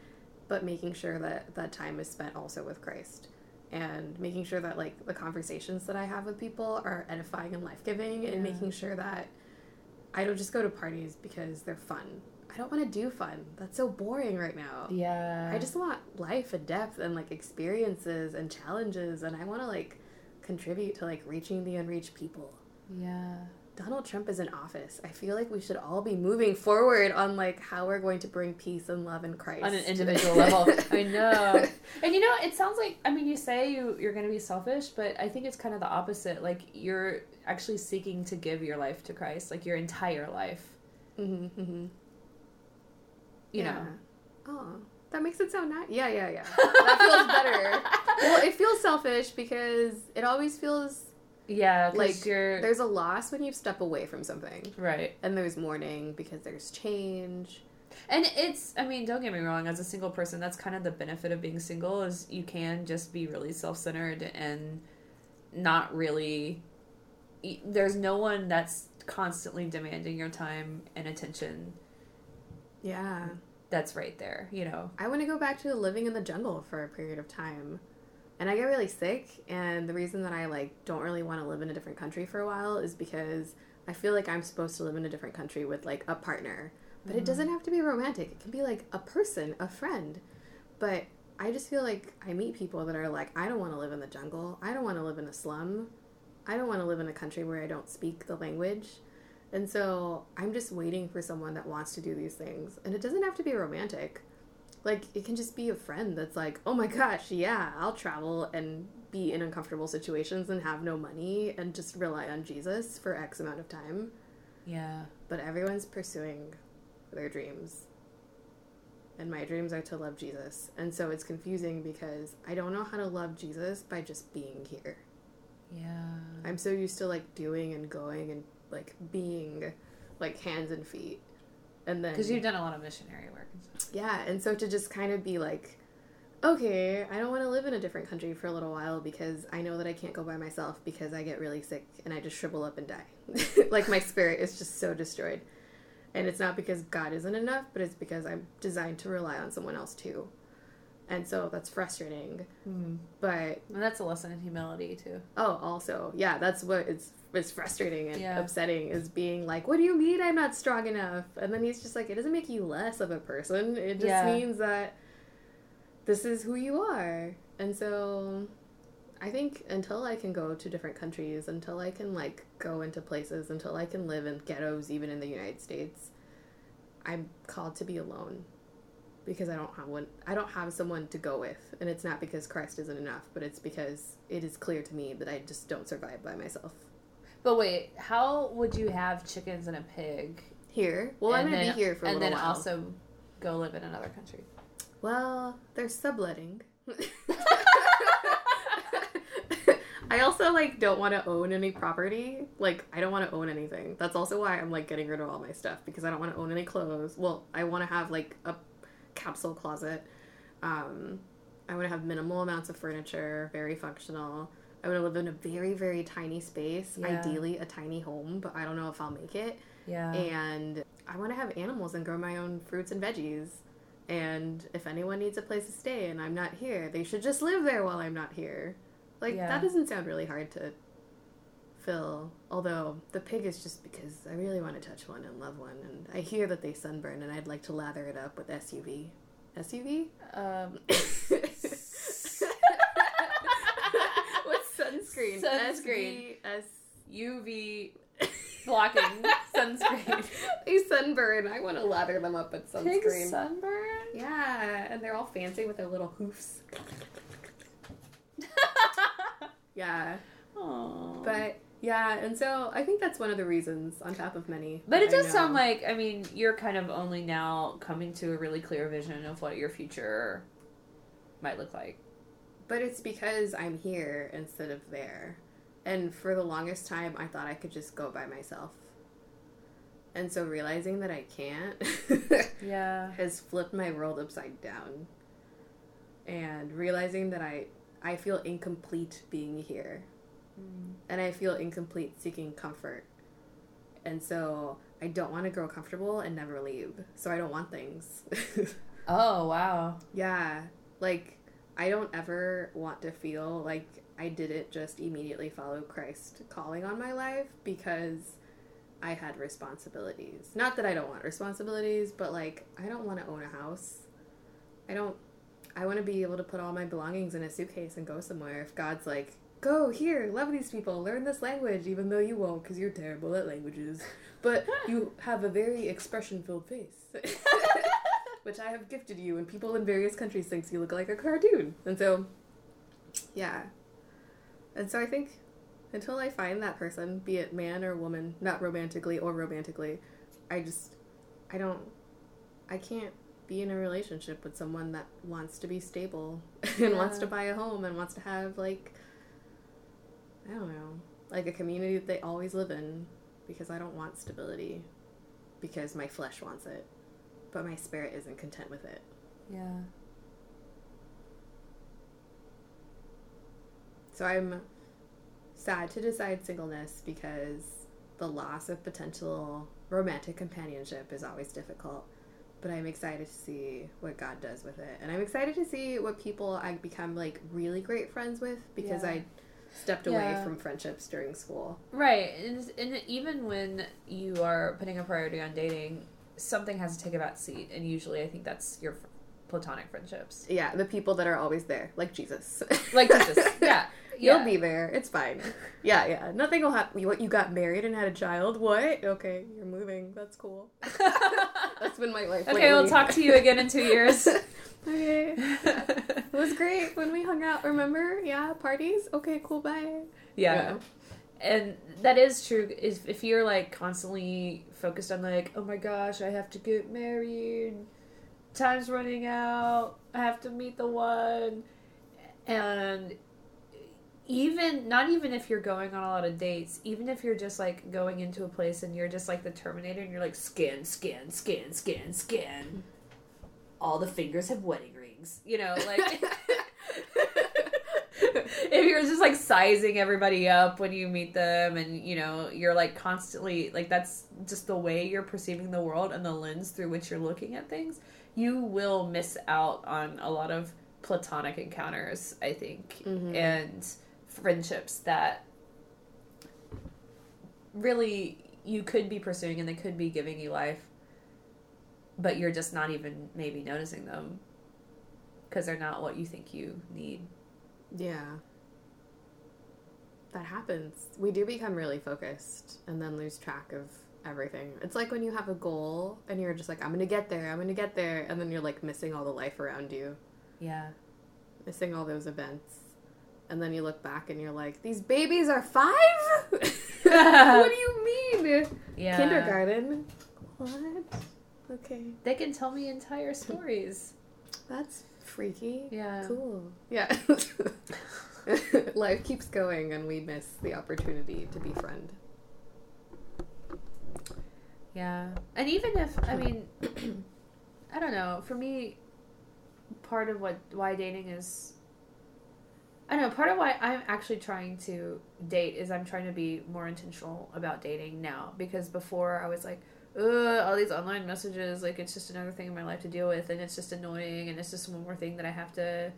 [SPEAKER 3] but making sure that that time is spent also with Christ. And making sure that like the conversations that I have with people are edifying and life-giving and making sure that I don't just go to parties because they're fun. I don't want to do fun. That's so boring right now.
[SPEAKER 4] Yeah.
[SPEAKER 3] I just want life and depth and like experiences and challenges and I want to like contribute to like reaching the unreached people.
[SPEAKER 4] Yeah.
[SPEAKER 3] Donald Trump is in office. I feel like we should all be moving forward on like how we're going to bring peace and love in Christ
[SPEAKER 4] On an individual level. I know. And you know, it sounds like I mean you say you you're going to be selfish, but I think it's kind of the opposite. Like you're actually seeking to give your life to Christ, like your entire life.
[SPEAKER 3] hmm hmm
[SPEAKER 4] You
[SPEAKER 3] yeah.
[SPEAKER 4] know.
[SPEAKER 3] Oh, that makes it sound nice. Yeah, yeah, yeah. That feels better. well, it feels selfish because it always feels
[SPEAKER 4] Yeah,
[SPEAKER 3] like
[SPEAKER 4] you're
[SPEAKER 3] there's a loss when you step away from something.
[SPEAKER 4] right.
[SPEAKER 3] And there's mourning because there's change.
[SPEAKER 4] And it's, I mean, don't get me wrong, as a single person, that's kind of the benefit of being single is you can just be really self centered and not really. There's no one that's constantly demanding your time and attention
[SPEAKER 3] Yeah.
[SPEAKER 4] that's right there, you know?
[SPEAKER 3] I want to go back to living in the jungle for a period of time. And I get really sick, and the reason that I like don't really want to live in a different country for a while is because I feel like I'm supposed to live in a different country with like a partner. But it doesn't mm. have to be romantic. It can be like a person, a friend. But I just feel like I meet people that are like, I don't want to live in the jungle. I don't want to live in a slum. I don't want to live in a country where I don't speak the language. And so I'm just waiting for someone that wants to do these things. And it doesn't have to be romantic. Like, it can just be a friend that's like, oh my gosh, yeah, I'll travel and be in uncomfortable situations and have no money and just rely on Jesus for X amount of time.
[SPEAKER 4] Yeah.
[SPEAKER 3] But everyone's pursuing their dreams. And my dreams are to love Jesus. And so it's confusing because I don't know how to love Jesus by just being here.
[SPEAKER 4] Yeah.
[SPEAKER 3] I'm so used to like doing and going and like being like hands and feet. And then
[SPEAKER 4] Because you've done a lot of missionary work and stuff.
[SPEAKER 3] yeah, and so to just kind of be like, okay, I don't want to live in a different country for a little while because I know that I can't go by myself because I get really sick and I just shrivel up and die. like my spirit is just so destroyed. And it's not because God isn't enough, but it's because I'm designed to rely on someone else too. And so that's frustrating.
[SPEAKER 4] Mm.
[SPEAKER 3] But
[SPEAKER 4] And that's a lesson in humility too.
[SPEAKER 3] oh, also, yeah, that's what it's it's frustrating and
[SPEAKER 4] Yeah.
[SPEAKER 3] upsetting is being like, "What do you mean I'm not strong enough?" And then he's just like, "It doesn't make you less of a person. It just
[SPEAKER 4] Yeah.
[SPEAKER 3] means that this is who you are." And so I think until I can go to different countries, until I can like go into places, until I can live in ghettos even in the United States, I'm called to be alone because I don't have one I don't have someone to go with. And it's not because Christ isn't enough, but it's because it is clear to me that I just don't survive by myself.
[SPEAKER 4] But wait, how would you have chickens and a pig?
[SPEAKER 3] Here. Well, I'm to
[SPEAKER 4] then-
[SPEAKER 3] be here for a
[SPEAKER 4] while.
[SPEAKER 3] and
[SPEAKER 4] then
[SPEAKER 3] while.
[SPEAKER 4] also go live in another country.
[SPEAKER 3] Well, they're subletting. I also like don't want to own any property. Like I don't want to own anything. That's also why I'm like getting rid of all my stuff because I don't want to own any clothes. Well, I want to have like a capsule closet. Um I want to have minimal amounts of furniture, very functional. I want to live in a very very tiny space,
[SPEAKER 4] Yeah.
[SPEAKER 3] ideally a tiny home, but I don't know if I'll make it
[SPEAKER 4] Yeah.
[SPEAKER 3] and I want to have animals and grow my own fruits and veggies. And if anyone needs a place to stay and I'm not here, they should just live there while I'm not here. Like
[SPEAKER 4] Yeah.
[SPEAKER 3] that doesn't sound really hard to fill. Although the pig is just because I really want to touch one and love one, and I hear that they sunburn, and I'd like to lather it up with SUV. SUV?
[SPEAKER 4] um,
[SPEAKER 3] sunscreen?
[SPEAKER 4] Sunscreen.
[SPEAKER 3] S-
[SPEAKER 4] UV blocking sunscreen.
[SPEAKER 3] they sunburn. I want to lather them up with sunscreen.
[SPEAKER 4] Sunburn?
[SPEAKER 3] Yeah, and they're all fancy with their little hoofs. Yeah,
[SPEAKER 4] Aww.
[SPEAKER 3] but yeah, and so I think that's one of the reasons, on top of many.
[SPEAKER 4] But it does sound like, I mean, you're kind of only now coming to a really clear vision of what your future might look like.
[SPEAKER 3] But it's because I'm here instead of there. And for the longest time, I thought I could just go by myself. And so realizing that I can't
[SPEAKER 4] Yeah.
[SPEAKER 3] has flipped my world upside down. And realizing that I I feel incomplete being here. Mm. And I feel incomplete seeking comfort. And so I don't want to grow comfortable and never leave. So I don't want things.
[SPEAKER 4] Oh, wow.
[SPEAKER 3] Yeah. Like, I don't ever want to feel like I didn't just immediately follow Christ calling on my life because I had responsibilities. Not that I don't want responsibilities, but like, I don't want to own a house. I don't, I want to be able to put all my belongings in a suitcase and go somewhere. If God's like, go here, love these people, learn this language, even though you won't because you're terrible at languages, but you have a very expression filled face. which I have gifted you, and people in various countries thinks you look like a cartoon. And so, yeah. And so I think until I find that person, be it man or woman, not romantically or romantically, I just, I don't, I can't be in a relationship with someone that wants to be stable and wants to buy a home and wants to have like, I don't know, like a community that they always live in because I don't want stability because my flesh wants it but my spirit isn't content with it.
[SPEAKER 4] Yeah.
[SPEAKER 3] So I'm sad to decide singleness because the loss of potential romantic companionship is always difficult. But I'm excited to see what God does with it. And I'm excited to see what people I become like really great friends with because
[SPEAKER 4] Yeah.
[SPEAKER 3] I stepped away
[SPEAKER 4] Yeah.
[SPEAKER 3] from friendships during school.
[SPEAKER 4] Right. And, and even when you are putting a priority on dating, something has to take a back seat. And usually I think that's your platonic friendships.
[SPEAKER 3] Yeah, the people that are always there, like Jesus.
[SPEAKER 4] Like Jesus. Yeah.
[SPEAKER 3] You'll
[SPEAKER 4] Yeah.
[SPEAKER 3] be there. It's fine. Yeah, yeah. Nothing will happen. What? You got married and had a child? What? Okay, you're moving. That's cool. That's been my life.
[SPEAKER 4] okay, we'll talk to you again in two years.
[SPEAKER 3] okay. It was great when we hung out. Remember? Yeah, parties. Okay, cool. Bye.
[SPEAKER 4] yeah. And that is true. Is if you're like constantly focused on like, oh my gosh, I have to get married, time's running out, I have to meet the one, and even not even if you're going on a lot of dates, even if you're just like going into a place and you're just like the Terminator and you're like scan, scan, scan, scan, scan. All the fingers have wedding rings, you know, like if you're just like sizing everybody up when you meet them and you know you're like constantly like that's just the way you're perceiving the world and the lens through which you're looking at things you will miss out on a lot of platonic encounters i think
[SPEAKER 3] Mhm.
[SPEAKER 4] and friendships that really you could be pursuing and they could be giving you life but you're just not even maybe noticing them because they're not what you think you need
[SPEAKER 3] Yeah. That happens. We do become really focused and then lose track of everything. It's like when you have a goal and you're just like, I'm going to get there, I'm going to get there. And then you're like missing all the life around you,
[SPEAKER 4] yeah
[SPEAKER 3] missing all those events. And then you look back and you're like, these babies are five? what do you mean?
[SPEAKER 4] yeah
[SPEAKER 3] Kindergarten? What? Okay.
[SPEAKER 4] they can tell me entire stories
[SPEAKER 3] That's freaky.
[SPEAKER 4] yeah
[SPEAKER 3] Cool. Yeah. Life keeps going and we miss the opportunity to be befriend.
[SPEAKER 4] Yeah. And even if I mean I don't know, for me part of what why dating is I don't know, part of why I'm actually trying to date is I'm trying to be more intentional about dating now because before I was like Ugh, all these online messages, like it's just another thing in my life to deal with, and it's just annoying, and it's just one more thing that I have to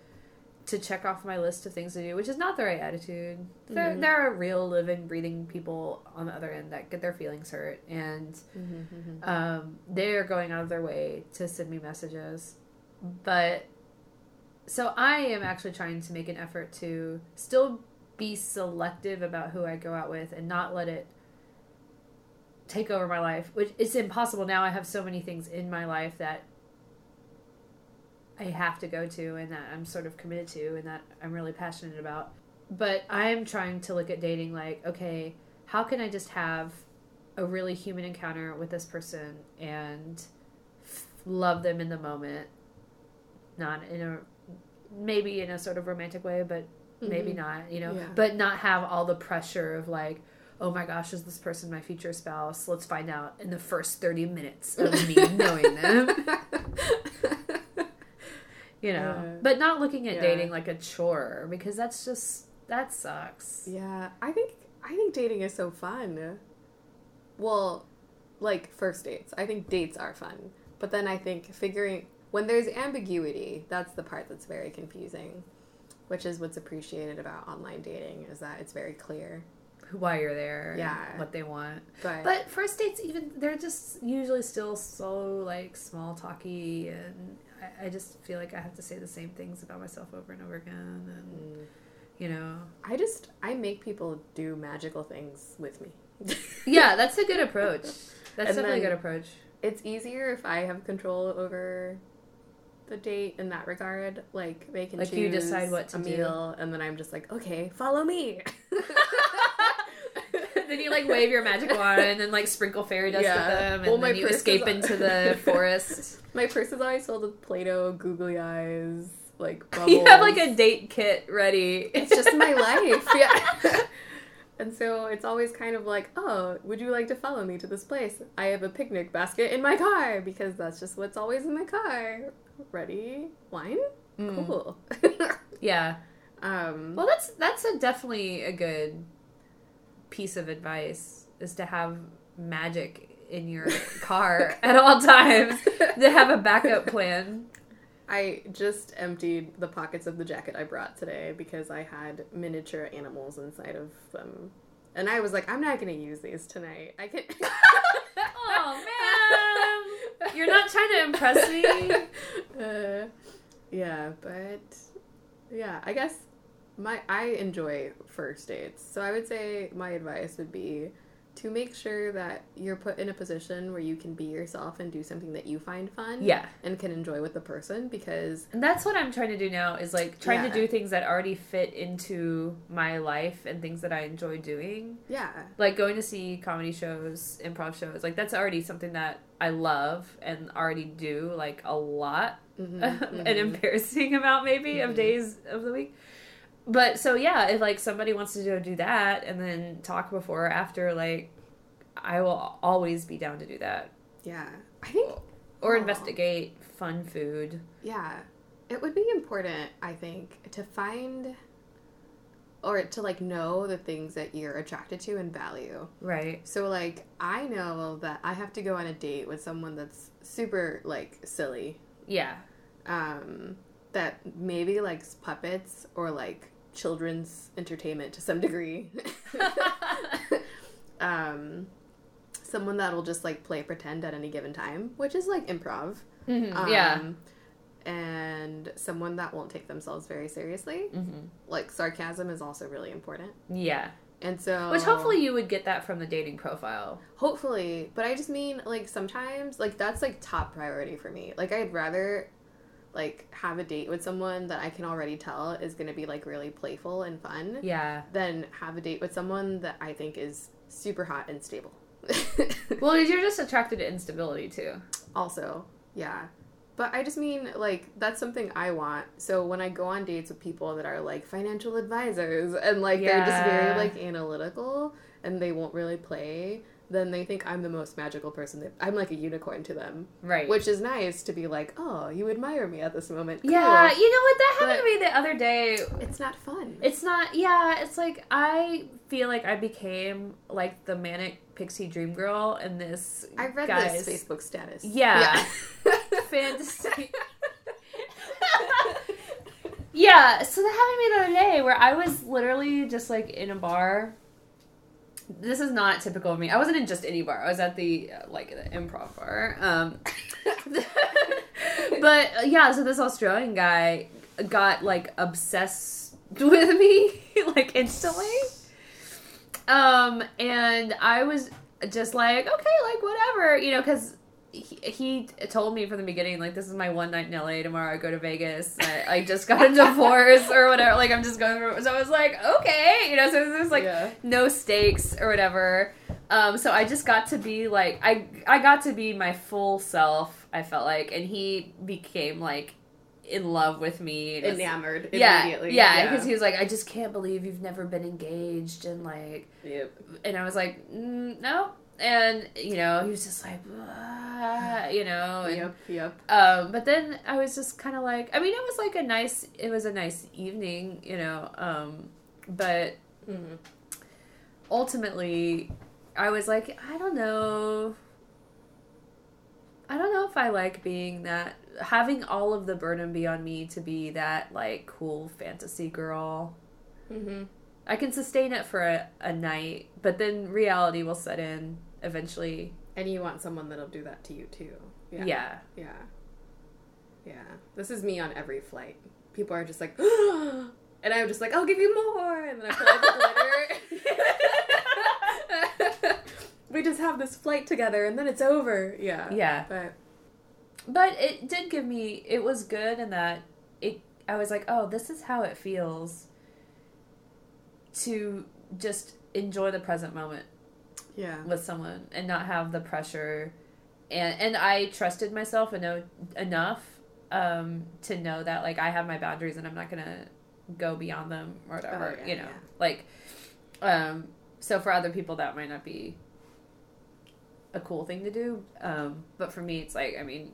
[SPEAKER 4] to check off my list of things to do, which is not the right attitude. There,
[SPEAKER 3] Mhm.
[SPEAKER 4] there are real, living, breathing people on the other end that get their feelings hurt, and um, they're going out of their way to send me messages. But so I am actually trying to make an effort to still be selective about who I go out with and not let it take over my life, which is impossible now. I have so many things in my life that I have to go to and that I'm sort of committed to and that I'm really passionate about. But I'm trying to look at dating like, okay, how can I just have a really human encounter with this person and f- love them in the moment? Not in a maybe in a sort of romantic way, but maybe
[SPEAKER 3] Mhm.
[SPEAKER 4] not, you know,
[SPEAKER 3] Yeah.
[SPEAKER 4] but not have all the pressure of like, oh my gosh, is this person my future spouse? Let's find out in the first 30 minutes of me knowing them, you know,
[SPEAKER 3] Uh,
[SPEAKER 4] but not looking at
[SPEAKER 3] yeah.
[SPEAKER 4] dating like a chore because that's just, that sucks.
[SPEAKER 3] yeah, I think I think dating is so fun. Well, like first dates. I think dates are fun. But then I think figuring when there's ambiguity, that's the part that's very confusing. Which is what's appreciated about online dating is that it's very clear.
[SPEAKER 4] Why you're there,
[SPEAKER 3] Yeah.
[SPEAKER 4] what they want.
[SPEAKER 3] But,
[SPEAKER 4] But first dates, even they're just usually still so like small talky, and I, I just feel like I have to say the same things about myself over and over again, and
[SPEAKER 3] Mm.
[SPEAKER 4] you know,
[SPEAKER 3] I just I make people do magical things with me.
[SPEAKER 4] yeah, that's a good approach. That's
[SPEAKER 3] And
[SPEAKER 4] definitely a good approach.
[SPEAKER 3] it's easier if I have control over the date in that regard. Like they can
[SPEAKER 4] Like,
[SPEAKER 3] choose
[SPEAKER 4] you decide what to
[SPEAKER 3] a
[SPEAKER 4] do.
[SPEAKER 3] meal, and then I'm just like, okay, follow me.
[SPEAKER 4] then you like wave your magic wand and then like sprinkle fairy dust
[SPEAKER 3] Yeah.
[SPEAKER 4] at them, and
[SPEAKER 3] Well,
[SPEAKER 4] then you escape
[SPEAKER 3] is-
[SPEAKER 4] into the forest.
[SPEAKER 3] My purse is always filled with Play-Doh, googly eyes, like bubbles.
[SPEAKER 4] you have like a date kit ready.
[SPEAKER 3] It's just my life, yeah. And so it's always kind of like, oh, would you like to follow me to this place? I have a picnic basket in my car because that's just what's always in my car. Ready? Wine?
[SPEAKER 4] Mm.
[SPEAKER 3] Cool.
[SPEAKER 4] Yeah.
[SPEAKER 3] um,
[SPEAKER 4] Well, that's that's a definitely a good piece of advice is to have magic in your car at all times to have a backup plan.
[SPEAKER 3] I just emptied the pockets of the jacket I brought today because I had miniature animals inside of them. And I was like, I'm not going to use these tonight. I can.
[SPEAKER 4] Oh man, you're not trying to impress me.
[SPEAKER 3] uh, yeah, but yeah, I guess my I enjoy first dates. So I would say my advice would be to make sure that you're put in a position where you can be yourself and do something that you find fun.
[SPEAKER 4] Yeah.
[SPEAKER 3] And can enjoy with the person because
[SPEAKER 4] And that's what I'm trying to do now is like trying
[SPEAKER 3] Yeah.
[SPEAKER 4] to do things that already fit into my life and things that I enjoy doing.
[SPEAKER 3] yeah.
[SPEAKER 4] Like going to see comedy shows, improv shows. Like that's already something that I love and already do like a lot.
[SPEAKER 3] Mhm,
[SPEAKER 4] An
[SPEAKER 3] mhm.
[SPEAKER 4] embarrassing amount maybe
[SPEAKER 3] Mhm.
[SPEAKER 4] of days of the week. But so yeah, if like somebody wants to go do that and then talk before or after, like I will always be down to do that.
[SPEAKER 3] Yeah. I think
[SPEAKER 4] Or
[SPEAKER 3] Aw.
[SPEAKER 4] investigate fun food.
[SPEAKER 3] Yeah. It would be important, I think, to find or to like know the things that you're attracted to and value.
[SPEAKER 4] Right.
[SPEAKER 3] So like I know that I have to go on a date with someone that's super like silly.
[SPEAKER 4] Yeah.
[SPEAKER 3] Um that maybe likes puppets or like children's entertainment to some degree. um someone that'll just like play pretend at any given time, which is like improv.
[SPEAKER 4] Mhm. yeah.
[SPEAKER 3] Um, and someone that won't take themselves very seriously.
[SPEAKER 4] hmm
[SPEAKER 3] Like sarcasm is also really important.
[SPEAKER 4] Yeah.
[SPEAKER 3] And so
[SPEAKER 4] Which hopefully you would get that from the dating profile.
[SPEAKER 3] hopefully, but I just mean like sometimes like that's like top priority for me. Like I'd rather like have a date with someone that I can already tell is going to be like really playful and fun
[SPEAKER 4] Yeah.
[SPEAKER 3] than have a date with someone that I think is super hot and stable.
[SPEAKER 4] Well, you're just attracted to instability too.
[SPEAKER 3] also, yeah. But I just mean like that's something I want. So when I go on dates with people that are like financial advisors and like they're just very like analytical and they won't really play, then they think I'm the most magical person. That, I'm like a unicorn to them,
[SPEAKER 4] Right.
[SPEAKER 3] which is nice to be like, oh, you admire me at this moment. Cool.
[SPEAKER 4] yeah, you know what? That happened
[SPEAKER 3] But-
[SPEAKER 4] to me the other day.
[SPEAKER 3] it's not fun.
[SPEAKER 4] It's not. Yeah, it's like I feel like I became like the manic pixie dream girl, in this
[SPEAKER 3] I read
[SPEAKER 4] guy's
[SPEAKER 3] this Facebook status.
[SPEAKER 4] Yeah. fantasy. yeah, so that happened to me the other day where I was literally just like in a bar. This is not typical of me. I wasn't in just any bar. I was at the uh, like the improv bar. Um, but uh, yeah, so this Australian guy got like obsessed with me like instantly. Um, and I was just like, okay, like whatever, you know, because he, he told me from the beginning, like, this is my one night in LA. Tomorrow I go to Vegas. I, I just got a divorce or whatever. Like, I'm just going through. So I was like, okay, you know, so there's like
[SPEAKER 3] Yeah.
[SPEAKER 4] no stakes or whatever. Um, so I just got to be like, I I got to be my full self. I felt like, and he became like in love with me. was-
[SPEAKER 3] Enamored
[SPEAKER 4] yeah,
[SPEAKER 3] immediately.
[SPEAKER 4] yeah, because he was like, I just can't believe you've never been engaged, and like,
[SPEAKER 3] Yep.
[SPEAKER 4] and I was like, mm, no, and you know, he was just like, you know, and,
[SPEAKER 3] Yep. Yep.
[SPEAKER 4] um, but then I was just kind of like, I mean, it was like a nice, it was a nice evening, you know, um, but
[SPEAKER 3] hmm
[SPEAKER 4] ultimately, I was like, I don't know. I don't know if I like being that having all of the burden be on me to be that like cool fantasy girl.
[SPEAKER 3] hmm
[SPEAKER 4] I can sustain it for a, a night, but then reality will set in eventually.
[SPEAKER 3] And you want someone that'll do that to you too.
[SPEAKER 4] Yeah.
[SPEAKER 3] Yeah. Yeah. Yeah. This is me on every flight. People are just like, and I'm just like, I'll give you more, and then I pull out the glitter. we just have this flight together, and then it's over. Yeah.
[SPEAKER 4] Yeah.
[SPEAKER 3] But
[SPEAKER 4] But it did give me it was good in that it I was like, "Oh, this is how it feels to just enjoy the present moment
[SPEAKER 3] yeah.
[SPEAKER 4] with someone and not have the pressure." And and I trusted myself eno- enough um to know that like I have my boundaries and I'm not going to go beyond them or whatever,
[SPEAKER 3] Oh, yeah,
[SPEAKER 4] you know.
[SPEAKER 3] yeah.
[SPEAKER 4] Like um so for other people that might not be a cool thing to do. Um, but for me, it's like, I mean,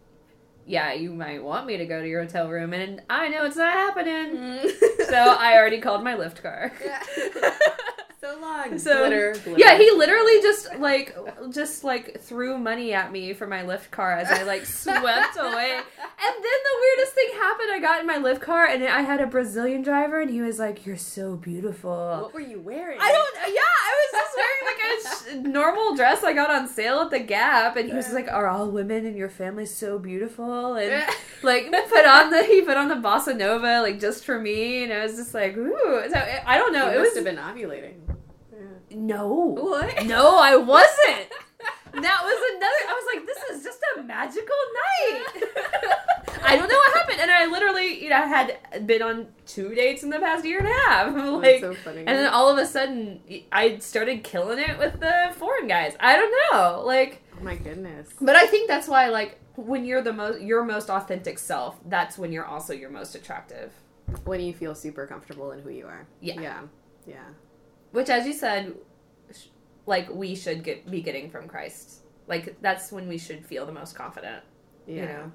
[SPEAKER 4] yeah, you might want me to go to your hotel room, and I know it's not happening. so I already called my Lyft car.
[SPEAKER 3] Yeah. so long.
[SPEAKER 4] So-
[SPEAKER 3] glitter, glitter.
[SPEAKER 4] Yeah, he literally just like just like threw money at me for my Lyft car as I like swept away. And then the weirdest thing happened. I got in my Lyft car and I had a Brazilian driver, and he was like, "You're so beautiful."
[SPEAKER 3] What were you wearing?
[SPEAKER 4] I don't. Yeah, I was just wearing like a sh- normal dress I got on sale at the Gap, and he was like, "Are all women in your family so beautiful?" And like put on the he put on the bossa nova like just for me, and I was just like, "Ooh." So I don't know.
[SPEAKER 3] You
[SPEAKER 4] it
[SPEAKER 3] must
[SPEAKER 4] was
[SPEAKER 3] have been ovulating.
[SPEAKER 4] No,
[SPEAKER 3] What?
[SPEAKER 4] no, I wasn't. That was another. I was like, this is just a magical night. I don't know what happened, and I literally, you know, I had been on two dates in the past year and a half.
[SPEAKER 3] That's
[SPEAKER 4] Like,
[SPEAKER 3] so funny.
[SPEAKER 4] and then all of a sudden, I started killing it with the foreign guys. I don't know, like,
[SPEAKER 3] oh my goodness.
[SPEAKER 4] but I think that's why, like, when you're the most your most authentic self, that's when you're also your most attractive.
[SPEAKER 3] When you feel super comfortable in who you are.
[SPEAKER 4] Yeah.
[SPEAKER 3] Yeah. Yeah.
[SPEAKER 4] Which, as you said, sh- like we should get be getting from Christ. Like that's when we should feel the most confident.
[SPEAKER 3] Yeah.
[SPEAKER 4] You know.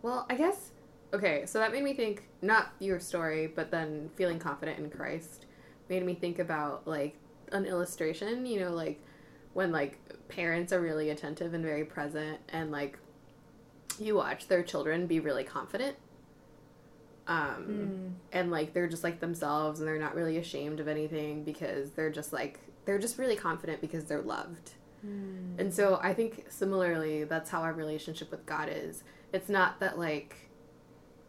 [SPEAKER 3] Well, I guess okay, so that made me think not your story, but then feeling confident in Christ made me think about like an illustration, you know, like when like parents are really attentive and very present and like you watch their children be really confident. Um and like they're just like themselves and they're not really ashamed of anything because they're just like they're just really confident because they're loved. And so I think similarly, that's how our relationship with God is. It's not that like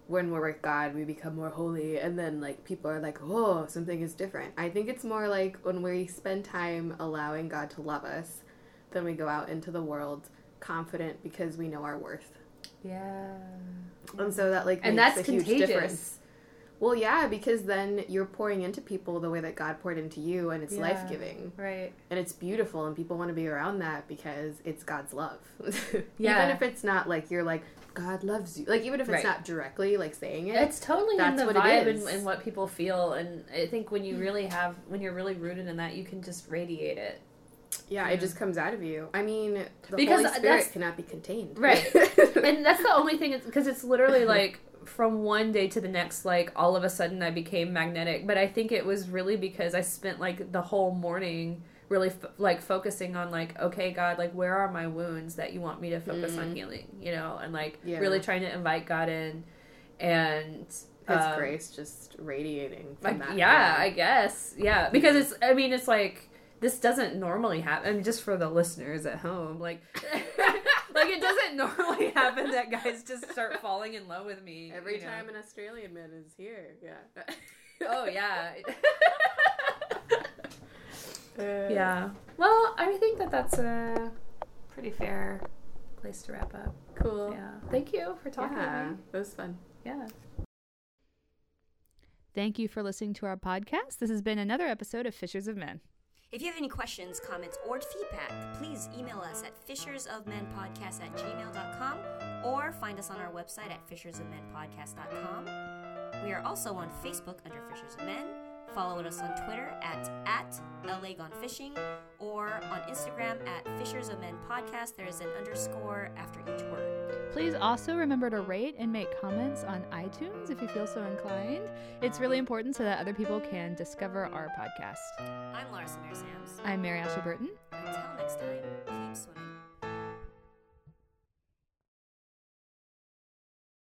[SPEAKER 3] when we're with God, we become more holy, and then like people are like, oh, something is different. I think it's more like when we spend time allowing God to love us, then we go out into the world confident because we know our worth.
[SPEAKER 4] Yeah.
[SPEAKER 3] And so that like
[SPEAKER 4] And that's
[SPEAKER 3] a huge
[SPEAKER 4] contagious.
[SPEAKER 3] difference. Well, yeah, because then you're pouring into people the way that God poured into you, and it's
[SPEAKER 4] Yeah.
[SPEAKER 3] life giving
[SPEAKER 4] Right.
[SPEAKER 3] and it's beautiful and people want to be around that because it's god's love
[SPEAKER 4] Yeah.
[SPEAKER 3] even if it's not like you're like god loves you like even if it's
[SPEAKER 4] Right.
[SPEAKER 3] not directly like saying it
[SPEAKER 4] It's totally in
[SPEAKER 3] That's
[SPEAKER 4] the
[SPEAKER 3] what it
[SPEAKER 4] vibe and, and what people feel, and I think when you really have, when you're really rooted in that, you can just radiate it.
[SPEAKER 3] Yeah it just comes out of you. I mean the
[SPEAKER 4] Because
[SPEAKER 3] holy spirit cannot be contained.
[SPEAKER 4] Right. and that's the only thing because it's literally like from one day to the next like all of a sudden i became magnetic. But i think it was really because i spent like the whole morning really f- like focusing on like okay god like where are my wounds that you want me to focus on healing you know? And like
[SPEAKER 3] Yeah.
[SPEAKER 4] really trying to invite god in. And
[SPEAKER 3] his
[SPEAKER 4] um,
[SPEAKER 3] grace just radiating from
[SPEAKER 4] like
[SPEAKER 3] that
[SPEAKER 4] yeah
[SPEAKER 3] room.
[SPEAKER 4] i guess. Yeah because it's i mean it's like this doesn't normally happen and just for the listeners at home like like it doesn't normally happen that guys just start falling in love with me
[SPEAKER 3] every
[SPEAKER 4] you know?
[SPEAKER 3] time an australian man is here yeah.
[SPEAKER 4] Oh yeah.
[SPEAKER 3] Uh,
[SPEAKER 4] yeah. Well i think that that's a pretty fair place to wrap up.
[SPEAKER 3] Cool.
[SPEAKER 4] Yeah. Thank you for talking
[SPEAKER 3] yeah.
[SPEAKER 4] to me.
[SPEAKER 3] It was fun.
[SPEAKER 4] Yeah.
[SPEAKER 1] Thank you for listening to our podcast. This has been another episode of Fishers of Men.
[SPEAKER 2] If you have any questions, comments, or feedback, please email us at fishersofmenpodcast at gmail.com or find us on our website at fishersofmenpodcast.com. We are also on Facebook under Fishers of Men. Follow us on Twitter at, at LA Gone Fishing or on Instagram at Fishers of Men Podcast. There is an underscore after each word.
[SPEAKER 1] Please also remember to rate and make comments on iTunes if you feel so inclined. It's really important so that other people can discover our podcast.
[SPEAKER 2] I'm Laura Samir Sams.
[SPEAKER 1] I'm Mary Ashley Burton.
[SPEAKER 2] Until next time, keep swimming.